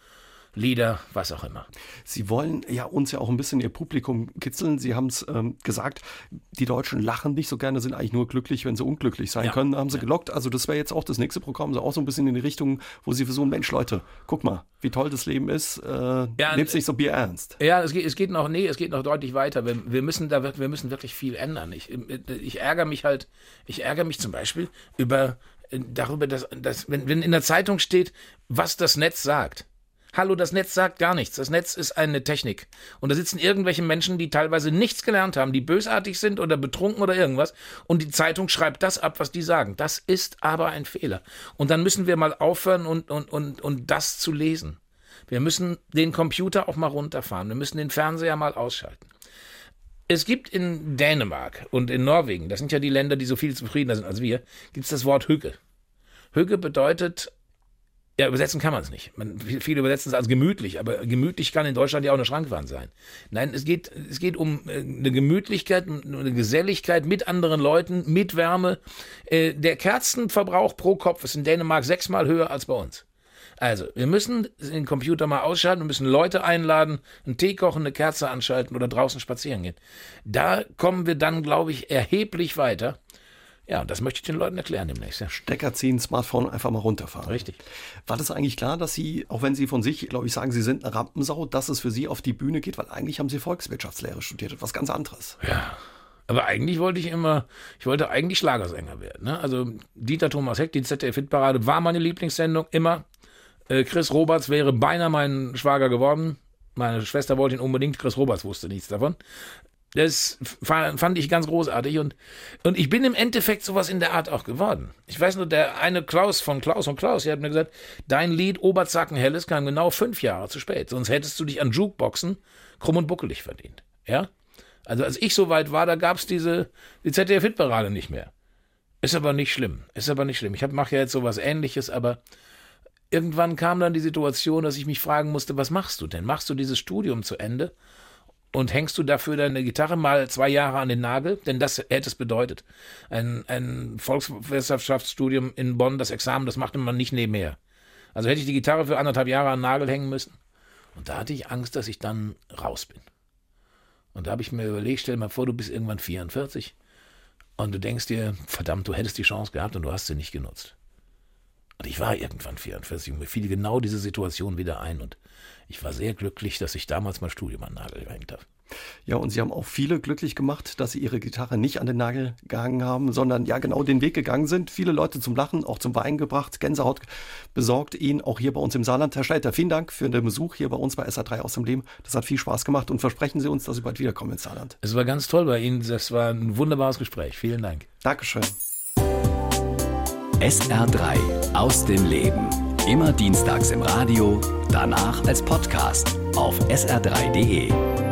Lieder, was auch immer. Sie wollen ja uns ja auch ein bisschen Ihr Publikum kitzeln. Sie haben es ähm, gesagt, die Deutschen lachen nicht so gerne, sind eigentlich nur glücklich, wenn sie unglücklich sein ja. können, haben sie ja. gelockt. Also das wäre jetzt auch das nächste Programm, so auch so ein bisschen in die Richtung, wo Sie versuchen, Mensch, Leute, guck mal, wie toll das Leben ist, äh, ja, nehmt nicht so Bier ernst. Ja, es geht, es geht noch, nee, es geht noch deutlich weiter. Wir, wir müssen da, wir müssen wirklich viel ändern. Ich, ich ärgere mich halt, ich ärgere mich zum Beispiel über darüber, dass, dass wenn, wenn in der Zeitung steht, was das Netz sagt. Hallo, das Netz sagt gar nichts. Das Netz ist eine Technik. Und da sitzen irgendwelche Menschen, die teilweise nichts gelernt haben, die bösartig sind oder betrunken oder irgendwas. Und die Zeitung schreibt das ab, was die sagen. Das ist aber ein Fehler. Und dann müssen wir mal aufhören und, und, und, und das zu lesen. Wir müssen den Computer auch mal runterfahren. Wir müssen den Fernseher mal ausschalten. Es gibt in Dänemark und in Norwegen, das sind ja die Länder, die so viel zufriedener sind als wir, gibt es das Wort Hügge. Hügge bedeutet ja, übersetzen kann man es nicht. Man, viele übersetzen es als gemütlich, aber gemütlich kann in Deutschland ja auch eine Schrankwand sein. Nein, es geht, es geht um äh, eine Gemütlichkeit, eine Geselligkeit mit anderen Leuten, mit Wärme. Äh, der Kerzenverbrauch pro Kopf ist in Dänemark sechsmal höher als bei uns. Also, wir müssen den Computer mal ausschalten, wir müssen Leute einladen, einen Tee kochen, eine Kerze anschalten oder draußen spazieren gehen. Da kommen wir dann, glaube ich, erheblich weiter. Ja, und das möchte ich den Leuten erklären demnächst. Ja. Stecker ziehen, Smartphone einfach mal runterfahren. Richtig. War das eigentlich klar, dass Sie, auch wenn Sie von sich, glaube ich, sagen, Sie sind eine Rampensau, dass es für Sie auf die Bühne geht? Weil eigentlich haben Sie Volkswirtschaftslehre studiert, etwas ganz anderes. Ja. Aber eigentlich wollte ich immer, ich wollte eigentlich Schlagersänger werden. Ne? Also Dieter Thomas Heck, die ZDF-Hitparade war meine Lieblingssendung, immer. Äh, Chris Roberts wäre beinahe mein Schwager geworden. Meine Schwester wollte ihn unbedingt, Chris Roberts wusste nichts davon. Das fand ich ganz großartig und, und ich bin im Endeffekt sowas in der Art auch geworden. Ich weiß nur, der eine Klaus von Klaus und Klaus, der hat mir gesagt, dein Lied Oberzacken Helles kam genau fünf Jahre zu spät, sonst hättest du dich an Jukeboxen krumm und buckelig verdient. Ja? Also als ich so weit war, da gab es diese die ZDF-Hitparade nicht mehr. Ist aber nicht schlimm. Ist aber nicht schlimm. Ich mache ja jetzt sowas ähnliches, aber irgendwann kam dann die Situation, dass ich mich fragen musste, was machst du denn? Machst du dieses Studium zu Ende? Und hängst du dafür deine Gitarre mal zwei Jahre an den Nagel? Denn das hätte es bedeutet. Ein, ein Volkswirtschaftsstudium in Bonn, das Examen, das machte man nicht nebenher. Also hätte ich die Gitarre für anderthalb Jahre an den Nagel hängen müssen. Und da hatte ich Angst, dass ich dann raus bin. Und da habe ich mir überlegt, stell mal vor, du bist irgendwann 44 und du denkst dir, verdammt, du hättest die Chance gehabt und du hast sie nicht genutzt. Und ich war irgendwann 44 und mir fiel genau diese Situation wieder ein und ich war sehr glücklich, dass ich damals mein Studium an den Nagel gehängt habe. Ja, und Sie haben auch viele glücklich gemacht, dass Sie Ihre Gitarre nicht an den Nagel gehangen haben, sondern ja genau den Weg gegangen sind. Viele Leute zum Lachen, auch zum Weinen gebracht. Gänsehaut besorgt Ihnen auch hier bei uns im Saarland. Herr Schleiter, vielen Dank für den Besuch hier bei uns bei SA3 aus dem Leben. Das hat viel Spaß gemacht und versprechen Sie uns, dass Sie bald wiederkommen ins Saarland. Es war ganz toll bei Ihnen. Das war ein wunderbares Gespräch. Vielen Dank. Dankeschön. SR3 aus dem Leben. Immer dienstags im Radio, danach als Podcast auf sr3.de.